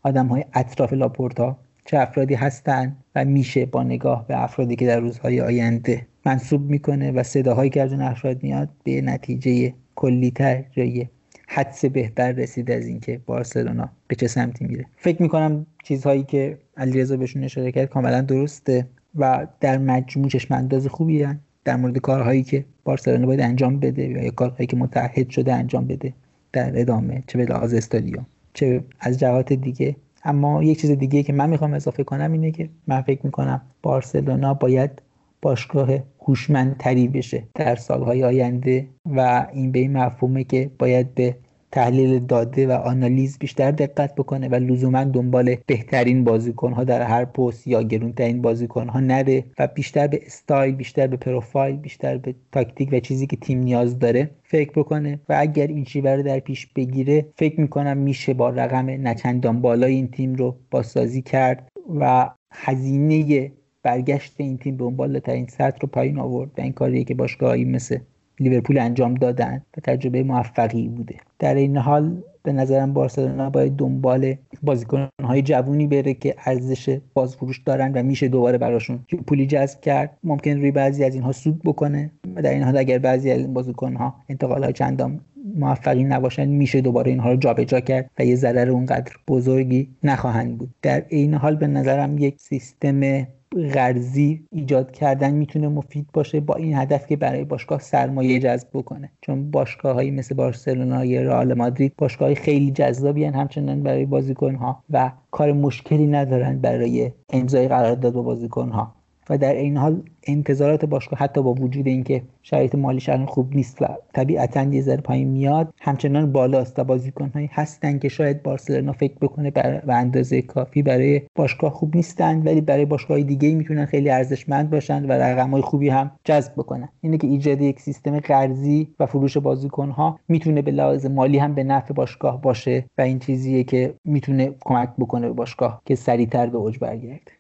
آدم های اطراف لاپورتا چه افرادی هستند و میشه با نگاه به افرادی که در روزهای آینده منصوب می‌کنه و صداهایی که از اون افراد میاد به نتیجه کلیتر جای حدس بهتر رسید از اینکه بارسلونا به چه سمتی میره فکر می‌کنم چیزهایی که علیرضا بهشون اشاره کرد کاملا درسته و در مجموع چشم انداز خوبی هن. در مورد کارهایی که بارسلونا باید انجام بده یا کارهایی که متحد شده انجام بده در ادامه چه به لحاظ استادیوم چه از جهات دیگه. اما یک چیز دیگه که من می‌خوام اضافه کنم اینه که من فکر می‌کنم بارسلونا باید باشگاه هوشمندتری بشه در سالهای آینده و این به این مفهومه که باید به تحلیل داده و آنالیز بیشتر دقت بکنه و لزوما دنبال بهترین بازیکن ها در هر پست یا گرونترین بازیکن ها نره و بیشتر به استایل بیشتر به پروفایل بیشتر به تاکتیک و چیزی که تیم نیاز داره فکر بکنه و اگر این شیوه رو در پیش بگیره فکر می‌کنم میشه با رقم نچندان بالای این تیم رو بازسازی کرد و هزینه برگشت این تیم به اون بالاترین سطح رو پایین آورد و این کاریه که باشگاهی مثل لیورپول انجام دادن و تجربه موفقی بوده. در این حال به نظرم بارسلونا باید دنبال بازیکنهای جوونی بره که ارزش بازفروش دارن و میشه دوباره براشون پولی جذب کرد. ممکن روی بعضی از اینها سود بکنه و در این حال اگر بعضی از این بازیکنها انتقال های چندان موفقی نباشن میشه دوباره اینها رو جابجا کرد و یه ضرر اونقدر بزرگی نخواهند بود. در این حال به نظرم یک سیستم قرضی ایجاد کردن می‌تونه مفید باشه با این هدف که برای باشگاه سرمایه جذب بکنه. چون باشگاه هایی مثل بارسلونا یا رئال مادرید باشگاه خیلی جذابی همچنان برای بازیکن ها و کار مشکلی ندارن برای امضای قرارداد با بازیکن ها و در این حال انتظارات باشگاه حتی با وجود اینکه شرایط مالیش الان خوب نیست و طبیعتا یه ذره پایین میاد همچنان بالاست و بازیکنهایی هستن که شاید بارسلونا فکر بکنه بر اندازه کافی برای باشگاه خوب نیستند ولی برای باشگاه دیگه می‌تونن خیلی ارزشمند باشن و رقمهای خوبی هم جذب بکنن. اینه که ایجاد یک سیستم قرضی و فروش بازیکنها می‌تونه به لحاظ مالی هم به نفع باشگاه باشه و این چیزیه که می‌تونه کمک بکنه به باشگاه که سریعتر به اوج برگرده.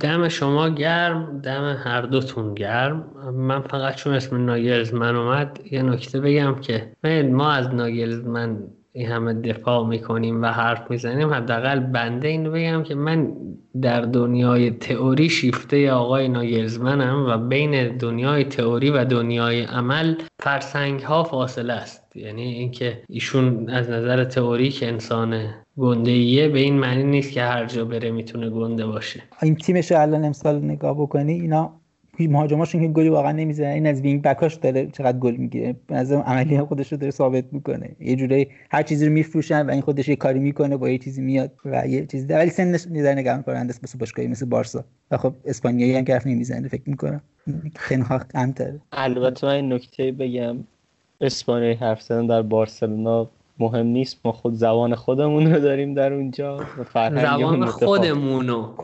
دم شما گرم دم هر دوتون گرم. من فقط چون اسم ناگلزمن اومد یه نکته بگم که ما از ناگلزمن این همه دفاع می‌کنیم و حرف می‌زنیم حداقل بنده اینو بگم که من در دنیای تئوری شیفته آقای ناگلزمنم و بین دنیای تئوری و دنیای عمل فرسنگ ها فاصله است. یعنی اینکه ایشون از نظر تئوری که انسان گنده به این معنی نیست که هر جا بره می‌تونه گنده باشه. این تیمش الان امسال نگاه بکنی اینا مهاجماشون که گلی واقعا نمی‌زنن. این از وینگ بکاش داره چقدر گل می‌گیره. به نظرم عملی خودش رو داره ثابت می‌کنه. یه جوری هر چیزی رو میفروشن و این خودش یه کاری می‌کنه با یه چیزی میاد و یه چیزی. ولی سنش نظر نگران کننده است مثل باشگاهی مثل بارسا. و خب اسپانیایی هم حرف نمی‌زنه فکر می‌کنم. خنها کمتره البته من نکته بگم. اسپانیایی حرف زدن در بارسلونا مهم نیست ما خود زبان خودمون رو داریم در اونجا زبان خودمونو.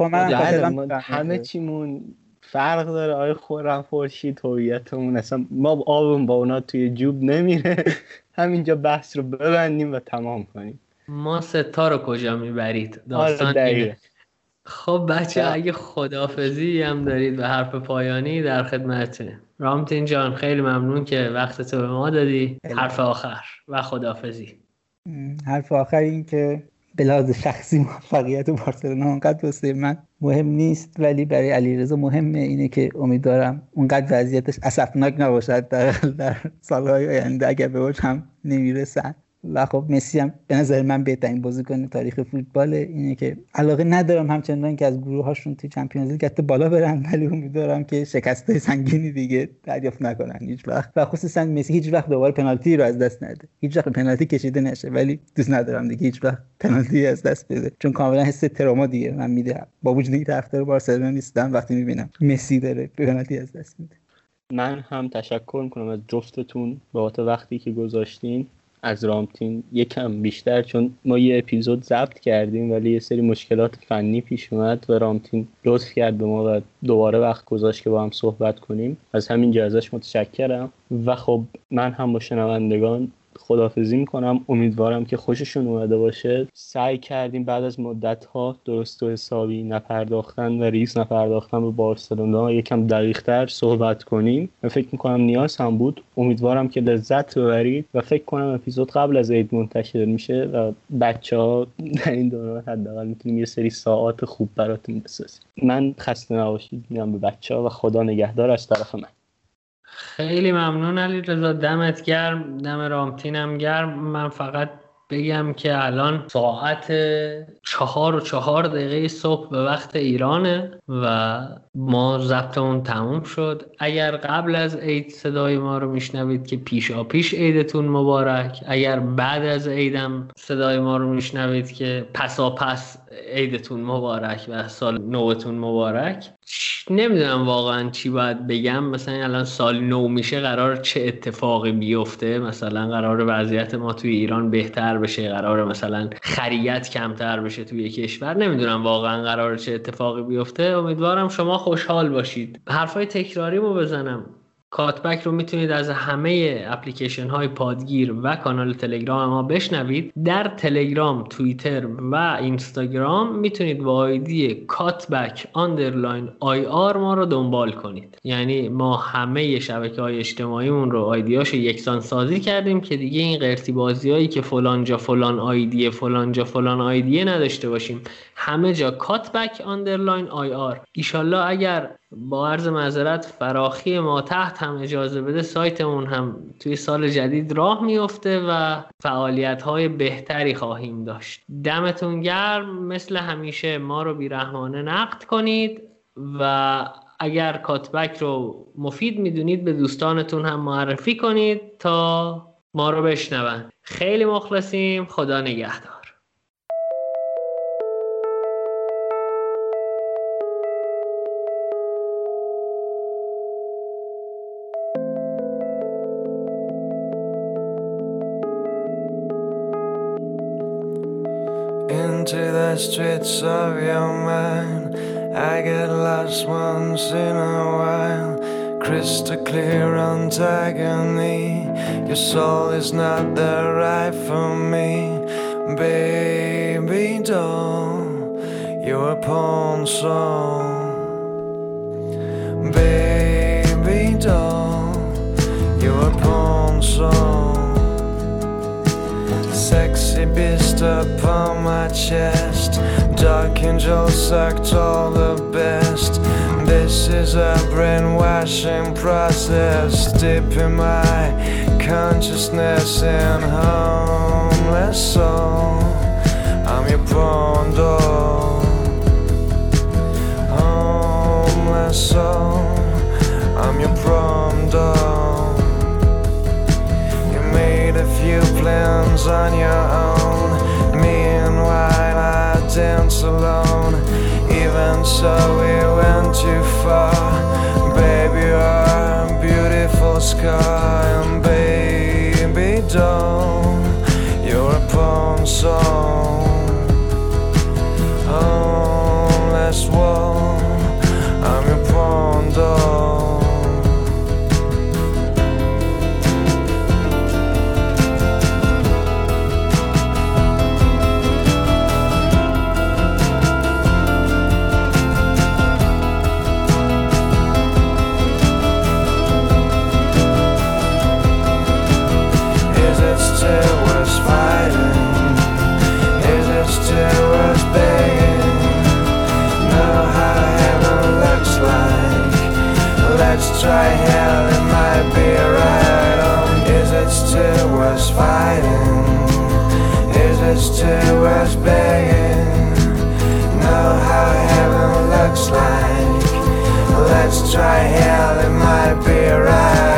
همه چیمون فرق داره. آیا خورم فرشید هویتمون اصلا ما آبمون با اونا توی جوب نمیره. همینجا بحث رو ببندیم و تمام کنیم. ما ستا رو کجا می‌برید؟ داستان آره خب بچه اگه خدافزی هم دارید و حرف پایانی در خدمته رامتین جان خیلی ممنون که وقت تو به ما دادی. حرف آخر و خدافزی حرف آخر این که به لحاظ شخصی موفقیت بارسلونا اونقدر واسه من مهم نیست ولی برای علیرضا مهمه اینه که امیدوارم اونقدر وضعیتش اسفناک نباشد در, در سالهای آینده اگر به هم نمی‌رسن و خب مسی هم به نظر من بهترین بازیکن تاریخ فوتبال اینه که علاقه ندارم همچنان که از گروه هاشون توی چمپیونز لیگ بالا برن ولی امیدوارم که شکست سنگینی دیگه دریافت نکنن هیچ وقت. و خصوصا مسی هیچ وقت دوباره پنالتی رو از دست نده. هیچ وقت پنالتی کشیده نشه ولی دوست ندارم دیگه هیچ وقت پنالتی از دست بده. چون کاملا حس تروما دیگه من میده با وجود اینکه طرفدار بارسلونا نیستم وقتی می‌بینم مسی داره پنالتی از دست میده. من هم تشکر می‌کنم از جفتتون بابت وقتی که گذاشتین. از رامتین یکم بیشتر چون ما یه اپیزود ضبط کردیم ولی یه سری مشکلات فنی پیش اومد و رامتین لطف کرد به ما و دوباره وقت گذاشت که با هم صحبت کنیم. از همین ازش متشکرم. و خب من هم با شنوندگان خدافزی می‌کنم. امیدوارم که خوششون اومده باشه. سعی کردیم بعد از مدت ها درست و حسابی نپرداختن و ریز نپرداختن به بارسلونا. یکم دقیق تر صحبت کنیم. و فکر می‌کنم نیاز هم بود. امیدوارم که لذت ببرید و فکر کنم اپیزود قبل از عید منتشر میشه و بچه ها در این دوران حداقل می‌تونیم یه سری ساعات خوب براتون بسازیم. من خسته نباشید. میگم به بچه ها و خدا نگهدار از طرف من. خیلی ممنون علی رضا. دمت گرم دم رامتینم گرم. من فقط بگم که الان ساعت چهار و چهار دقیقه صبح به وقت ایرانه و ما ضبطمون تموم شد. اگر قبل از عید صدای ما رو میشنوید که پیشا پیش عیدتون مبارک. اگر بعد از عیدم صدای ما رو میشنوید که پسا پس عیدتون مبارک و سال نوتون مبارک. نمی‌دونم واقعا چی باید بگم. مثلا الان سال نو میشه قرار چه اتفاقی بیفته؟ مثلا قرار وضعیت ما توی ایران بهتر بشه قرار مثلا خریت کمتر بشه توی کشور. نمی‌دونم واقعا قرار چه اتفاقی بیفته. امیدوارم شما خوشحال باشید. حرفای تکراری رو بزنم. کاتبک رو می‌تونید از همه اپلیکیشن های پادگیر و کانال تلگرام ما بشنوید. در تلگرام، توییتر و اینستاگرام می‌تونید با آیدی کاتبک underline IR ما رو دنبال کنید. یعنی ما همه شبکه های اجتماعیمون رو آیدیاشو یکسان سازی کردیم که دیگه این قرتی بازی هایی که فلان جا فلان آیدی فلان جا فلان آیدیه نداشته باشیم. همه جا کاتبک underline IR. ایشالله اگر با عرض معذرت فراخی ماتحت هم اجازه بده سایتمون هم توی سال جدید راه میفته و فعالیت های بهتری خواهیم داشت. دمتون گرم. مثل همیشه ما رو بیرحمانه نقد کنید و اگر کاتبک رو مفید می‌دونید به دوستانتون هم معرفی کنید تا ما رو بشنون. خیلی مخلصیم. خدا نگهدار. Streets of your mind. I get lost once in a while. Crystal clear antagony. Your soul is not the right for me. Baby doll You're a pawn soul Baby doll You're a pawn soul Sexy beast upon my chest. Dark angel sucked all the best. This is a brainwashing process. Deep in my consciousness and homeless soul I'm your pawn doll. Homeless soul I'm your prom doll few plans on your own. Meanwhile I dance alone. Even so we went too far. Baby you're a beautiful scar And baby doll You're a pawn soul Homeless oh, wall I'm your pawn doll fighting. Too begging. Know how heaven looks like. Let's try hell, it might be right. Is it still worth fighting? Is it still worth begging? Know how heaven looks like. Let's try hell, it might be right.